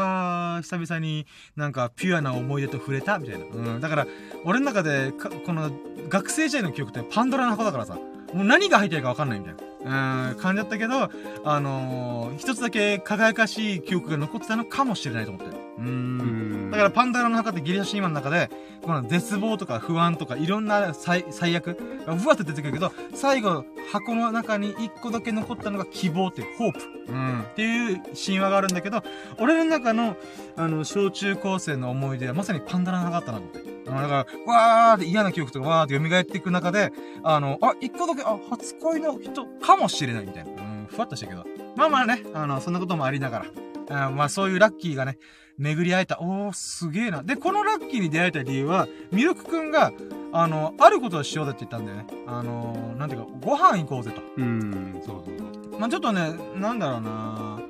あー、久々になんか、ピュアな思い出と触れたみたいな。うん。だから、俺の中で、この、学生時代の記憶ってパンドラの箱だからさ、もう何が入ってるかわかんないみたいな。うん、感じだったけど、あのー、一つだけ輝かしい記憶が残ってたのかもしれないと思って。うん。だからパンダラの墓ってギリシャ神話の中で、この絶望とか不安とかいろんな最最悪がふわって出てくるけど、最後、箱の中に一個だけ残ったのが希望っていう、ホープ。うん。っていう神話があるんだけど、俺の中の、あの、小中高生の思い出はまさにパンダラの墓だったなって。だから、わーって嫌な記憶とかわーって蘇っていく中で、あの、あ、一個だけ、あ、初恋の人かもしれないみたいな。うん、ふわっとしたけど。まあまあね、あの、そんなこともありながら。あまあそういうラッキーがね、巡り会えた。おー、すげえな。で、このラッキーに出会えた理由は、ミルクくんが、あの、あることをしようだって言ったんだよね。あのなんていうか、ご飯行こうぜと。うん、そうそうそう。まあちょっとね、なんだろうな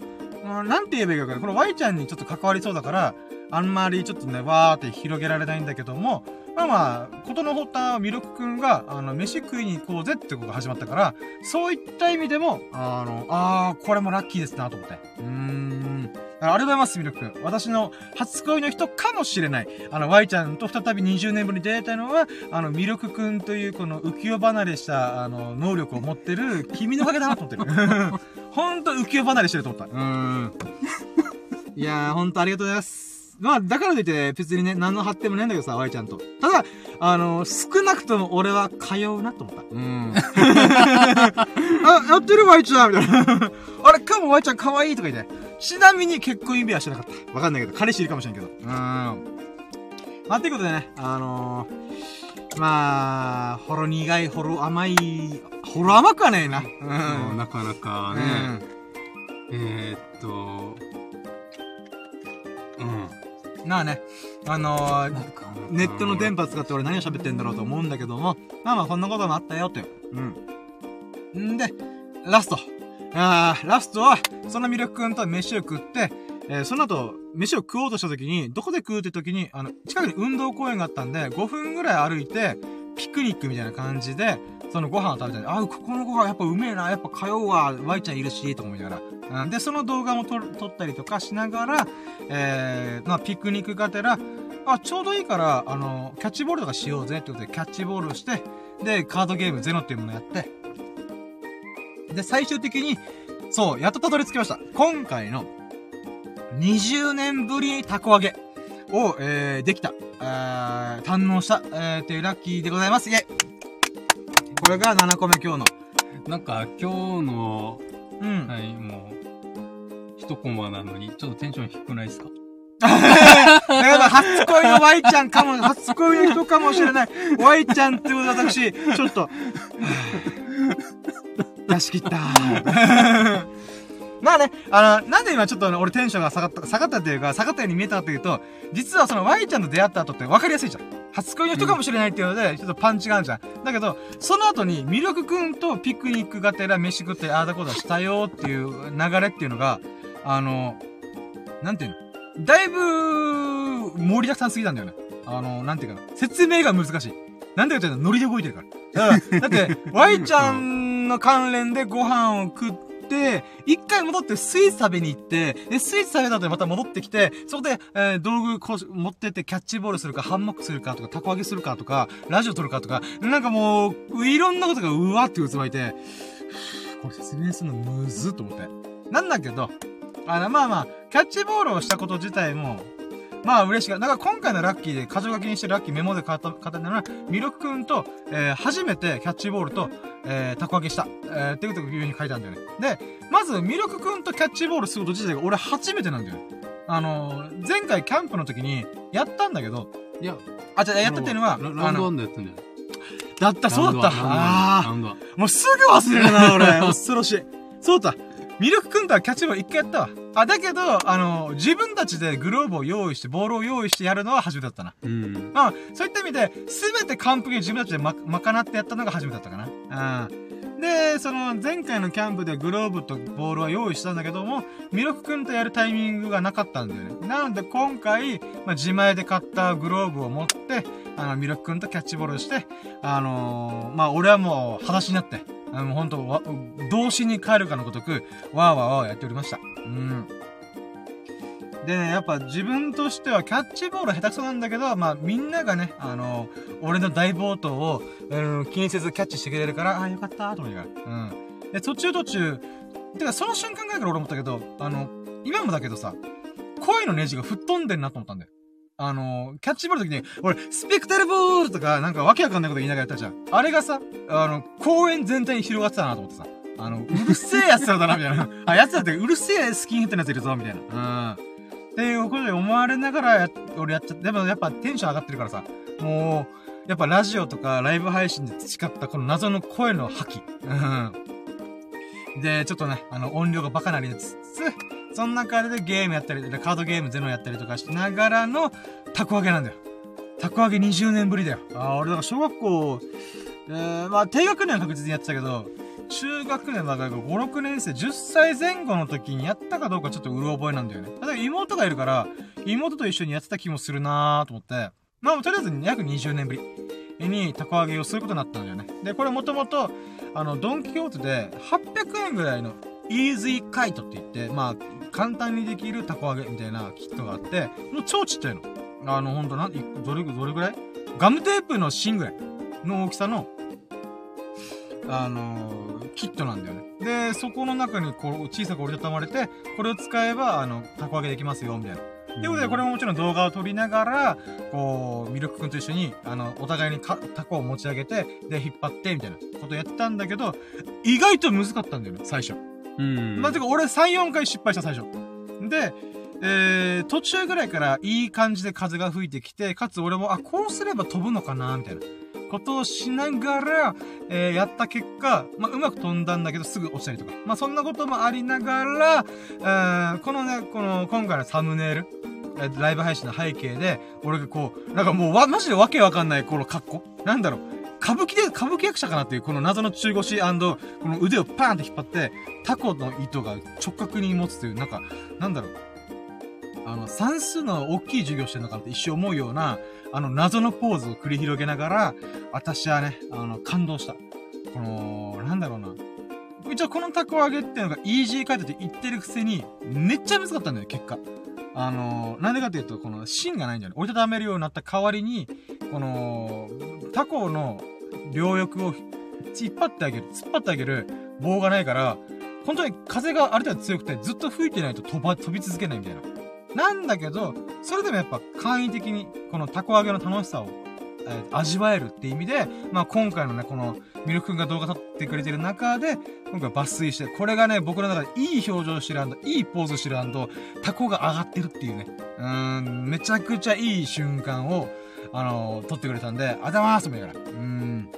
まあ、なんて言えばいいかこれ Y ちゃんにちょっと関わりそうだから、あんまりちょっとね、わーって広げられないんだけども、まあまあ、ことの発端はミルクくんが、あの、飯食いに行こうぜってことが始まったから、そういった意味でも、あの、あー、これもラッキーですなと思って。うーん。ありがとうございます、ミルク。私の初恋の人かもしれない。あの、Y ちゃんと再び20年ぶりに出会えたのは、あの、ミルクくんというこの浮世離れした、あの、能力を持ってる君のおかげだなと思ってる。ほんと浮世離れしてると思った。うーん。いやー、ほんとありがとうございます。まあ、だからといって、別にね、何の発展もねえんだけどさ、ワイちゃんと。ただ、あのー、少なくとも俺は通うなと思った。うん。(laughs) あ、やってるワイちゃんみたいな。(laughs) あれ、かもワイちゃん可愛いとか言って。ちなみに結婚指輪してなかった。わかんないけど、彼氏いるかもしれんけど。うん。まあ、ということでね、あのー、まあ、ほろ苦い、ほろ甘い、ほろ甘くはねえな。うん。なかなかうんね、えーっと、うん。なあね、あのー、ネットの電波使って俺何を喋ってんだろうと思うんだけども、まあまあこんなこともあったよって。うん。んで、ラスト。あーラストは、その魅力くんと飯を食って、えーその後、飯を食おうとした時に、どこで食うって時に、あの、近くに運動公園があったんで、5分ぐらい歩いて、ピクニックみたいな感じで、そのご飯を食べたんで、あ、ここのご飯やっぱうめえな、やっぱ通うわ、ワイちゃんいるし、と思いながら。うんで、その動画も撮撮ったりとかしながら、えー、まあ、ピクニックがてら、あ、ちょうどいいから、あの、キャッチボールとかしようぜってことで、キャッチボールをして、で、カードゲームゼノっていうものをやって、で、最終的に、そう、やっとたどり着きました。今回の、20年ぶりたこ揚げを、えー、できた、えー、堪能した、えー、っていうラッキーでございます。イェイこれが7個目今日の。なんか今日の、うん。はい、もう、一コマなのに、ちょっとテンション低くないですか？だから、初恋の Y ちゃんかも、初恋の人かもしれない。Y ちゃんってことで私、ちょっと、(sighs) 出し切った。まあね、あの、なんで今ちょっとね俺テンションが下がった、下がったっていうか、下がったように見えたかというと、実はその Y ちゃんと出会った後って分かりやすいじゃん。初恋の人かもしれないっていうので、ちょっとパンチがあるじゃん。だけど、その後に、魅力くんとピクニックがてら飯食って、ああだこうだしたよっていう流れっていうのが、あの、なんていうの？だいぶ、盛りだくさんすぎたんだよね。あの、なんていうかな？説明が難しい。なんでかというと、ノリで動いてるから。だからだって、Y ちゃんの関連でご飯を食って、一回戻ってスイーツ食べに行って、で、スイーツ食べた後にまた戻ってきて、そこで、えー道具こう持ってってキャッチボールするか、ハンモックするかとか、タコ揚げするかとか、ラジオ撮るかとか、なんかもう、いろんなことがうわって渦巻いて、これ説明するのむずっと思って。なんだけど、あの、まあまあ、キャッチボールをしたこと自体も、まあ嬉しかった。だから今回のラッキーで、箇条書きにしてラッキーメモで語った、のは、ミルクくんと、えー、初めてキャッチボールと、えー、タコ揚げした。えー、っていうふうに書いてあるんだよね。で、まず、ミルクくんとキャッチボールすること自体が俺初めてなんだよ。あのー、前回キャンプの時に、やったんだけど、いや、あ、じゃあやったっていうのは、ララウンドワンでやったんじゃないだった、そうだった。あ。あ、もうすぐ忘れるな、俺。(laughs) 恐ろしい。そうだ。ミルクくんとはキャッチボール一回やったわ。あ、だけど、あの、自分たちでグローブを用意して、ボールを用意してやるのは初めてだったな。うん。まあ、そういった意味で、すべて完璧に自分たちでま、賄ってやったのが初めてだったかな。うん。で、その、前回のキャンプでグローブとボールは用意したんだけども、ミルク君とやるタイミングがなかったんだよね。なので、今回、まあ、自前で買ったグローブを持って、あの、ミルク君とキャッチボールして、あのーまあ、俺はもう、裸足になって、あの、本当わ、動詞に帰るかのごとく、わーわーわーやっておりました。うん。でね、やっぱ自分としてはキャッチボール下手くそなんだけど、まあみんながね、あの、俺の大暴投を、うん、気にせずキャッチしてくれるから、ああ、よかったと思いながら。うん。で、途中途中、てかその瞬間ぐらいから俺思ったけど、あの、今もだけどさ、声のネジが吹っ飛んでんなと思ったんだよ。あの、キャッチボールの時に、俺、スペクタルボールとか、なんかわけわかんないこと言いながらやったじゃん。あれがさ、あの、公園全体に広がってたなと思ってさ。あの、うるせえ奴らだな、みたいな。あ、奴らってうるせえスキンヘッドの奴いるぞ、みたいな。うん。っていうことで思われながらや、俺やっちゃって、でもやっぱテンション上がってるからさ、もう、やっぱラジオとかライブ配信で培ったこの謎の声の覇気。うん。で、ちょっとね、あの、音量がバカなりつつ、その中でゲームやったり、カードゲームゼノやったりとかしながらの、たこ揚げなんだよ。たこ揚げ20年ぶりだよ。あー俺だから小学校、えー、まあ低学年は確実にやってたけど、中学年だから5、6年生、10歳前後の時にやったかどうかちょっとうる覚えなんだよね。ただ妹がいるから、妹と一緒にやってた気もするなーと思って、まあとりあえず約20年ぶりにたこ揚げをすることになったんだよね。で、これもともと、あの、ドンキホーテで800円ぐらいのイーズイカイトって言って、まあ、簡単にできるたこ揚げみたいなキットがあって、もう超ちっちゃいの。あの、ほんとな、どれ、どれぐらい？ガムテープの芯ぐらいの大きさの、あのキットなんだよね。で、そこの中にこう、小さく折りたたまれて、これを使えば、あの、たこ揚げできますよ、みたいな。ということで、これももちろん動画を撮りながら、こう、ミルクくんと一緒に、あの、お互いにか、タコを持ち上げて、で、引っ張って、みたいなことやってたんだけど、意外と難かったんだよね、最初。うん。まあ、てか、俺3、4回失敗した、最初。で、えー、途中ぐらいからいい感じで風が吹いてきて、かつ俺も、あ、こうすれば飛ぶのかな、みたいな。ことをしながら、えー、やった結果、まあ、うまく飛んだんだけどすぐ落ちたりとか。まあ、そんなこともありながら、えー、このね、この、今回のサムネイル、えライブ配信の背景で、俺がこう、なんかもうわ、マジでわけわかんないこの格好。なんだろう。歌舞伎で、歌舞伎役者かなっていう、この謎の中腰この腕をパーンって引っ張って、タコの糸が直角に持つという、なんか、なんだろう。あの、算数の大きい授業してるのかなって一瞬思うような、あの、謎のポーズを繰り広げながら、私はね、あの、感動した。この、なんだろうな。一応このタコ揚げっていうのがイージーカイトって言ってるくせに、めっちゃ難かったんだよ、結果。あの、なんでかっていうと、この芯がないんだよね。折りたためるようになった代わりに、この、タコの両翼を引っ張ってあげる、突っ張ってあげる棒がないから、本当に風がある程度強くてずっと吹いてないと飛ば、飛び続けないみたいな。なんだけど、それでもやっぱ簡易的に、このタコ揚げの楽しさを、えー味わえるって意味で、まあ今回のね、この、ミルクくんが動画撮ってくれてる中で、今回抜粋して、これがね、僕の中でいい表情してるいいポーズしてるタコが上がってるっていうね、うーん、めちゃくちゃいい瞬間を、あのー撮ってくれたんで、あざいますと思いな。うーん。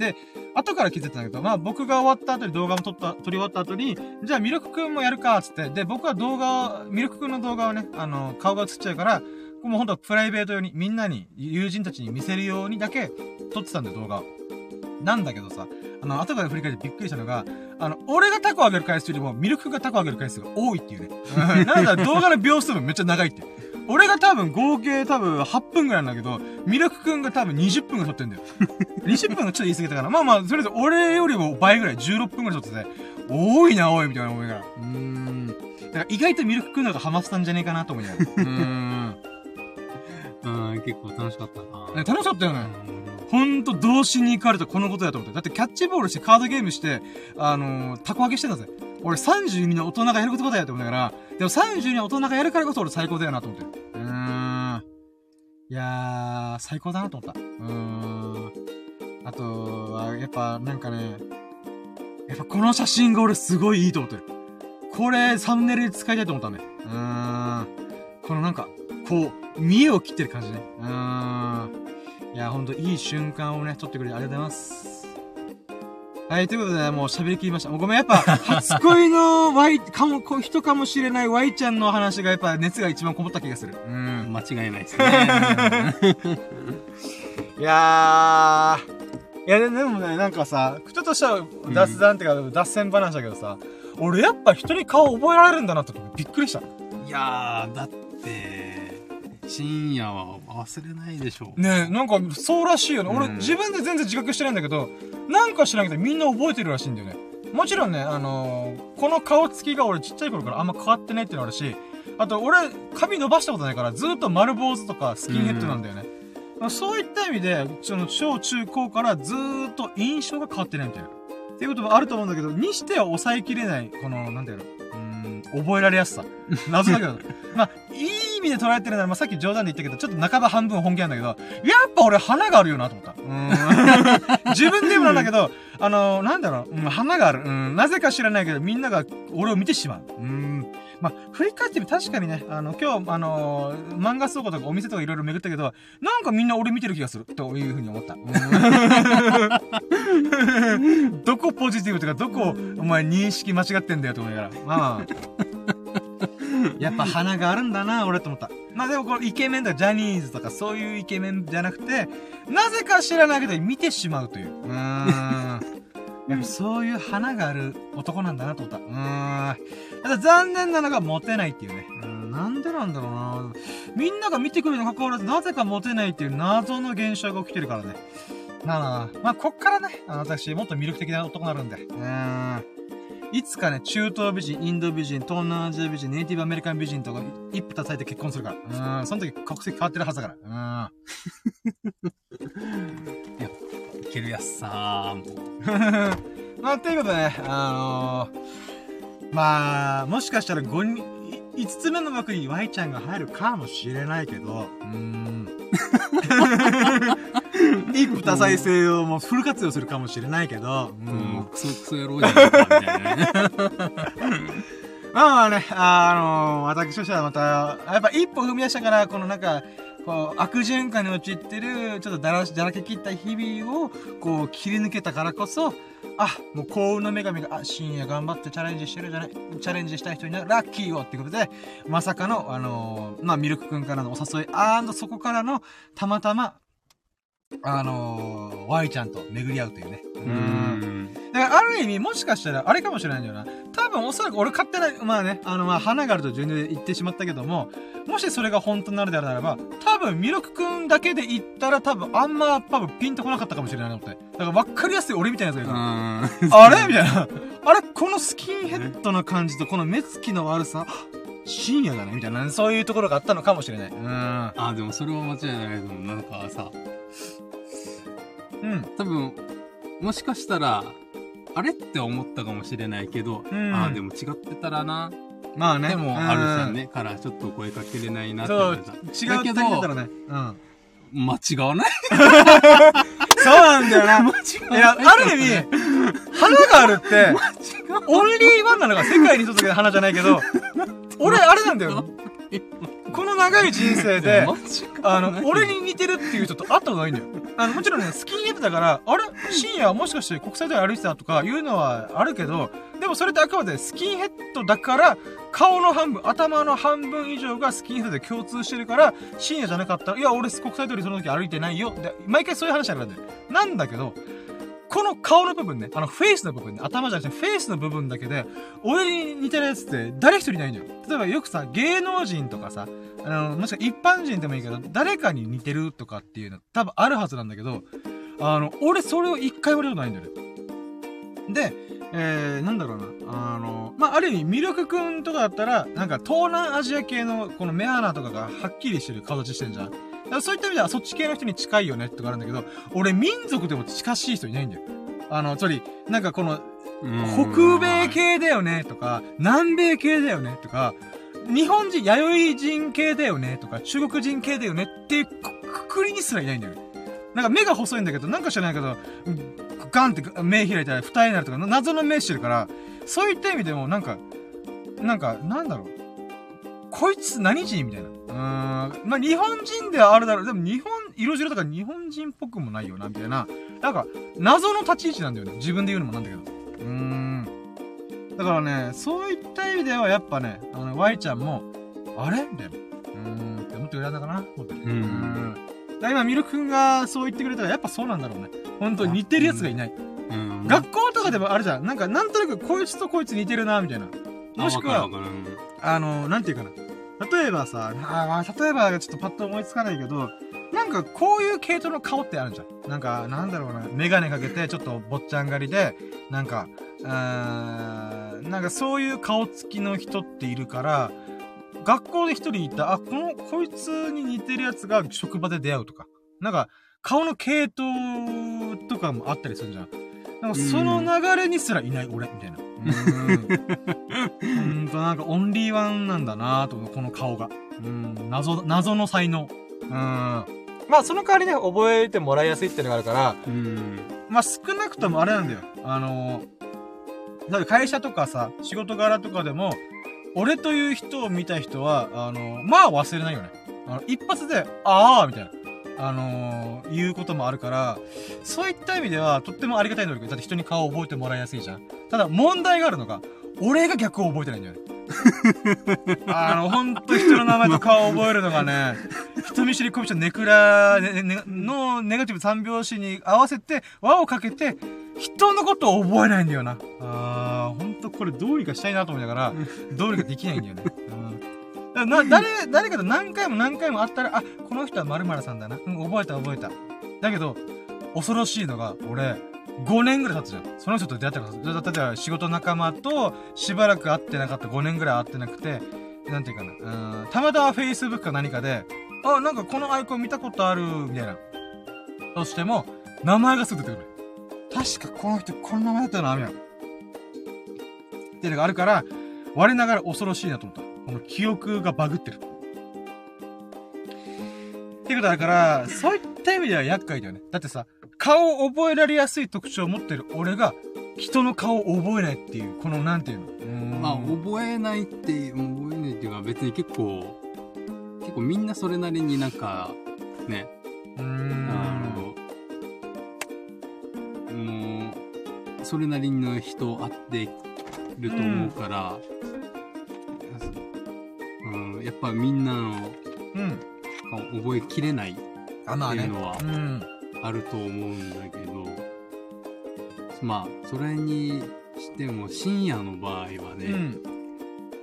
で、後から気づいたんだけど、まあ僕が終わった後に動画も撮った、撮り終わった後に、じゃあミルクくんもやるか、つって。で、僕は動画を、ミルクくんの動画をね、あの、顔が映っちゃうから、もうほんとプライベート用に、みんなに、友人たちに見せるようにだけ撮ってたんだよ、動画を。なんだけどさ、あの、後から振り返ってびっくりしたのが、あの、俺がタコあげる回数よりも、ミルクがタコあげる回数が多いっていうね。(laughs) なんだ、動画の秒数もめっちゃ長いって。俺が多分合計多分8分ぐらいなんだけど、ミルクくんが多分20分ぐらい撮ってんだよ。(laughs) 20分がちょっと言い過ぎたかな。まあまあ、それで俺よりも倍ぐらい、16分ぐらい撮ってて、多いな、多い、みたいな思いながら。うーん。だから意外とミルクくんの方がハマってたんじゃねえかなと思いながら。(laughs) うーん。うん、結構楽しかったな。ね楽しかったよね。ほんと、童心に行かれたこのことだと思って。だってキャッチボールしてカードゲームして、あのー、タコ揚げしてんだぜ。俺32の大人がやることだよって思いながら、でも32の大人がやるからこそ俺最高だよなと思って。うーん。いやー、最高だなと思った。うーん。あとは、やっぱなんかね、やっぱこの写真が俺すごいいいと思ってる。これ、サムネイルで使いたいと思ったんだよ。うーん。このなんか、こう、見栄を切ってる感じね。うーん。いや、ほんといい瞬間をね、撮ってくれてありがとうございます。はい、ということでね、もう喋りきりました。もうごめん、やっぱ、(laughs) 初恋の Y、かも、こ人かもしれない Y ちゃんの話がやっぱ熱が一番こもった気がする。うん。間違いないですね。(laughs) いやー。いや、ででもね、なんかさ、ちょっとした雑談っていうか、脱線話だけどさ、俺やっぱ人に顔覚えられるんだなってびっくりした。いやー、だって、深夜は忘れないでしょう。ねえ、なんか、そうらしいよね。俺、うん自分で全然自覚してないんだけど、なんか知らんけど、みんな覚えてるらしいんだよね。もちろんね、あのーこの顔つきが俺ちっちゃい頃からあんま変わってないっていうのあるし、あと俺、髪伸ばしたことないから、ずっと丸坊主とかスキンヘッドなんだよね。まあそういった意味で、その、小中高からずーっと印象が変わってないみたいな。っていうこともあると思うんだけど、にしては抑えきれない、この、なんていうの、うーん、覚えられやすさ。謎だけど。(laughs) まあ、いい意味で捉えてるなら、まあ、さっき冗談で言ったけど、ちょっと半ば半分本気なんだけど、やっぱ俺花があるよなと思った。うん。(laughs) 自分で言うのなんだけど、あのー、なんだろう、うん、花がある。うん、なぜか知らないけど、みんなが俺を見てしまう。うん。まあ、振り返ってみ確かにね、あの、今日、あのー漫画倉庫とかお店とかいろいろ巡ったけど、なんかみんな俺見てる気がする。というふうに思った。(laughs) どこポジティブとか、どこ、お前認識間違ってんだよと思いながら。まあ、やっぱ花があるんだな、俺と思った。まあでもこのイケメンとかジャニーズとかそういうイケメンじゃなくて、なぜか知らないけど見てしまうという。うーん。(laughs) やっぱそういう花がある男なんだなと思った。うーん。ただ残念なのがモテないっていうね。うん、なんでなんだろうなみんなが見てくるにもかかわらず、なぜかモテないっていう謎の現象が起きてるからね。なあ。まあ、こっからね、あの私、もっと魅力的な男になるんで。うーん。いつかね、中東美人、インド美人、東南アジア美人、ネイティブアメリカン美人とか一夫多妻で結婚するから。うん。その時国籍変わってるはずだから。(laughs) いけるやつさーん。(laughs) まあ、ということでね、あのー、まあ、もしかしたら5人、5つ目の枠に Y ちゃんが入るかもしれないけど、うーん。(laughs) 一夫多妻制をもうフル活用するかもしれないけど、うもうクソクソ野郎じゃないか、みたいなね。まあまあね、あの私としてはまた、やっぱ一歩踏み出したから、このなんか、こう、悪循環に陥ってる、ちょっとだらし、だらけ切った日々を、こう、切り抜けたからこそ、あ、もう幸運の女神が、あ、深夜頑張ってチャレンジしてるじゃない、チャレンジした人になる、ラッキーよってことで、まさかの、あのーまあ、ミルクくんからのお誘い、あーそこからの、たまたま、あのー、Y ちゃんと巡り合うというね。うう。ん。だから、ある意味、もしかしたら、あれかもしれないんだよな。多分、おそらく俺勝手な、まあね、あの、まあ、花があると順で言ってしまったけども、もしそれが本当になるであるならば、多分、ミルクくんだけで言ったら、多分、あんま、多分、ピンとこなかったかもしれないなと思って。だから、わかりやすい俺みたいなやつがいる。あれ？みたいな。あれ？このスキンヘッドの感じと、この目つきの悪さ、深夜だねみたいな、そういうところがあったのかもしれない。うん。あ、でもそれは間違いないけど、なんかさ、うん。多分、もしかしたら、あれって思ったかもしれないけど、うんああ、でも違ってたらな。まあね。でも、あるじゃんね。から、ちょっと声かけれないなってそう思っ、た。違う二人だったらね。うん。間違わない？(laughs) そうなんだよな。間違いや、ある意味、花があるって、オンリーワンなのが世界に一つだけの花じゃないけど、(laughs) 俺、あれなんだよ。この長い人生で、(laughs) あの、俺に似てるっていう人と会ったことないんだよ。あの、もちろんね、スキンヘッドだから、あれ？深夜もしかして国際通り歩いてたとかいうのはあるけど、でもそれってあくまでスキンヘッドだから、顔の半分、頭の半分以上がスキンヘッドで共通してるから、深夜じゃなかったら、いや、俺国際通りその時歩いてないよ。で、毎回そういう話だからね。なんだけど、この顔の部分ね、あのフェイスの部分ね、頭じゃなくてフェイスの部分だけで、俺に似てるやつって誰一人いないんだよ。例えばよくさ、芸能人とかさ、あの、もしくは一般人でもいいけど、誰かに似てるとかっていうの多分あるはずなんだけど、あの、俺それを一回も言われたことないんだよね。で、えー、なんだろうな。あの、まあ、ある意味、ミルクくんとかだったら、なんか東南アジア系のこの目鼻とかがはっきりしてる形してんじゃん。そういった意味ではそっち系の人に近いよねってとかあるんだけど、俺民族でも近しい人いないんだよ。あの、つまり、なんかこの、北米系だよねとか、南米系だよねとか、日本人、弥生人系だよねとか、中国人系だよねってくくくりにすらいないんだよ。なんか目が細いんだけど、なんか知らないけど、ガンって目開いたら二重になるとか、謎の目してるから、そういった意味でもなんか、なんか、なんだろう。こいつ何人？みたいな。うーん。まあ、日本人ではあるだろう。でも日本、色白とか日本人っぽくもないよな、みたいな。なんか、謎の立ち位置なんだよね。自分で言うのもなんだけど。うーん。だからね、そういった意味ではやっぱね、あの、Y ちゃんも、あれ？みたいな。うーん。って思ってくれたんだかな思って。うんん。だ今、ミルクくんがそう言ってくれたら、やっぱそうなんだろうね。本当に似てるやつがいない。うん。学校とかでもあるじゃん。なんか、なんとなくこいつとこいつ似てるな、みたいな。もしくはあの、なんていうかな。例えばさ、あー例えばちょっとパッと思いつかないけど、なんかこういう系統の顔ってあるじゃん。なんか、なんだろうな。メガネかけて、ちょっと坊っちゃん狩りで、なんか、あーなんかそういう顔つきの人っているから、学校で一人いた、あ、この、こいつに似てるやつが職場で出会うとか。なんか、顔の系統とかもあったりするじゃん。なんかその流れにすらいない俺、みたいな。うん。ほんとなんかオンリーワンなんだなと思う、この顔が。うん。謎、謎の才能。うん。まあその代わりね、覚えてもらいやすいっていうのがあるから、うん。まあ少なくともあれなんだよ。あのだって会社とかさ、仕事柄とかでも、俺という人を見た人は、あのまあ忘れないよね。あの、一発で、ああみたいな。あのー、言うこともあるから、そういった意味では、とってもありがたい能力。だって人に顔を覚えてもらいやすいじゃん。ただ、問題があるのが、俺が逆を覚えてないんだよね。(laughs) あの、ほんと人の名前と顔を覚えるのがね、人見知りコミュ障ネクラ、ねねのネガティブ三拍子に合わせて輪をかけて、人のことを覚えないんだよな。あー、ほんとこれどうにかしたいなと思いながら、どうにかできないんだよね。う (laughs) んだな、誰、誰かと何回も何回も会ったら、あ、この人は〇〇さんだな。うん、覚えた覚えた。だけど、恐ろしいのが、俺、5年ぐらい経つじゃん。その人と出会ってるから。例えば仕事仲間としばらく会ってなかった5年ぐらい会ってなくて、なんていうかな。うん、たまたま Facebook か何かで、あ、なんかこのアイコン見たことある、みたいな。としても、名前がすぐ出てくる。確かこの人この名前だったよな、みたいな。っていうのがあるから、我ながら恐ろしいなと思った。この記憶がバグってる。っていうことだから、そういった意味では厄介だよね。だってさ、顔を覚えられやすい特徴を持ってる俺が、人の顔を覚えないっていう、このなんていうの？うまあ、覚えないって、覚えないっていうか、別に結構、結構みんなそれなりになんか、ね、うん。の、もう、それなりの人会ってると思うから、うん、やっぱみんなのうん。顔覚えきれないあ、まあね。っていうのはうん。あると思うんだけど、まあ、それにしても深夜の場合はね、うん。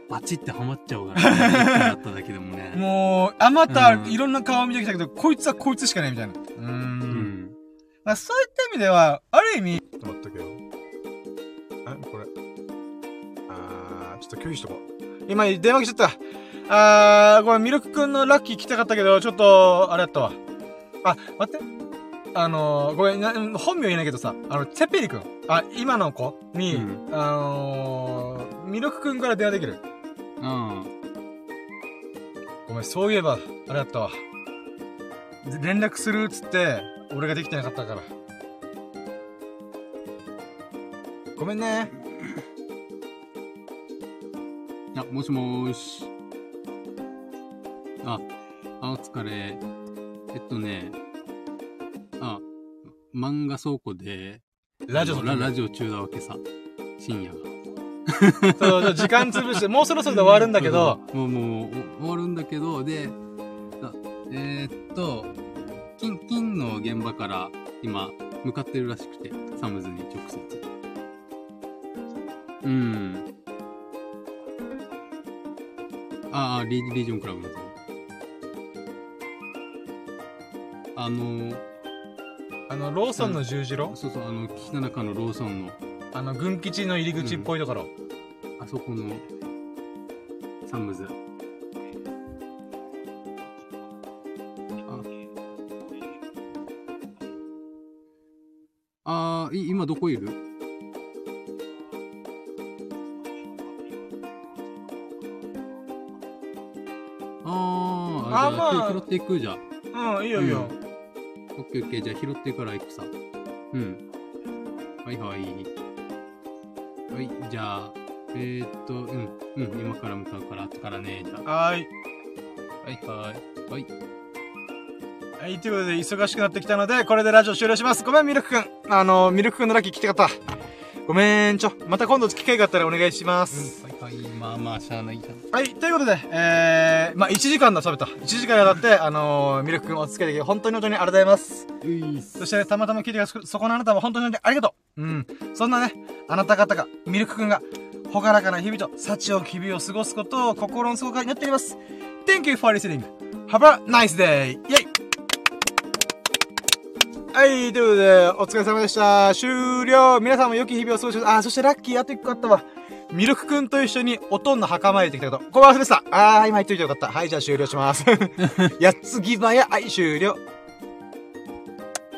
バチってハマっちゃうからね、一回だっただけでもね。(laughs) もう、あまたうんいろんな顔見てきたけど、こいつはこいつしかないみたいな。うー。うんん。まあ、そういった意味では、ある意味、ちょっと待ったけど。あ、これ。あー、ちょっと拒否しとこう。今、電話来ちゃった。あー、ごめん、ミルクくんのラッキー来たかったけど、ちょっと、あれだったわ。あ、待って。あのー、ごめんな、本名言えないけどさ、あの、セッペリくん。あ、今の子に、うんあのー、ミルクくんから電話できる。うん。ごめん、そういえば、あれだったわ。連絡するっつって、俺ができてなかったから。ごめんね。あ、もしもーし。あ、あ、お疲れ。えっとね、あ、漫画倉庫で、ラジオララジオ中だわけさ。深夜が。(laughs) そう時間潰して、もうそろそろで終わるんだけど、もう、もう、お終わるんだけど、で、あえーっと、金、金の現場から今、向かってるらしくて、サムズに直接。うん。ああ、リリージョンクラブのあの、あの、ローソンの十字路？そうそう、あの、岸田中のローソンの、あの、軍基地の入り口っぽいところ。あそこの、サムズ。ああー、い今どこいる？あーあ、じゃあまああ、拾っていくじゃあ。うん、いいよいいよ。オッケーオッケー、じゃあ拾ってから行くさ。うん。はいはい。はい、じゃあ、えー、っと、うん、うん、今から向かうから、後からね、じゃあ。はーい。はいはい。はい。はい、ということで、忙しくなってきたので、これでラジオ終了します。ごめん、ミルクくん。あの、ミルクくんのラッキー来てかった。ごめんちょ。また今度機会があったらお願いします。はいはい、まあまあ、しゃあないじゃん。はい、ということで、えー、まあ、1時間だ、喋った。1時間にわたって、あのー、ミルクくんお付き合いできて、本当に本当にありがとうございます。そして、たまたま聞いてくそこのあなたも本当に本当にありがとう。うん。そんなね、あなた方が、ミルクくんが、ほがらかな日々と、幸おき日々を過ごすことを心の底から祈っております。Thank you for listening. Have a nice day! イェイはい、ということで、お疲れ様でした。終了皆さんも良き日々を過ごしてください。あ、そしてラッキー、あと一個あったわ。ミルクくんと一緒におとんの墓参りできたこと。これ忘れてた。あー、今言っといてよかった。はい、じゃあ終了します。(laughs) やっつぎばや、はい、終了。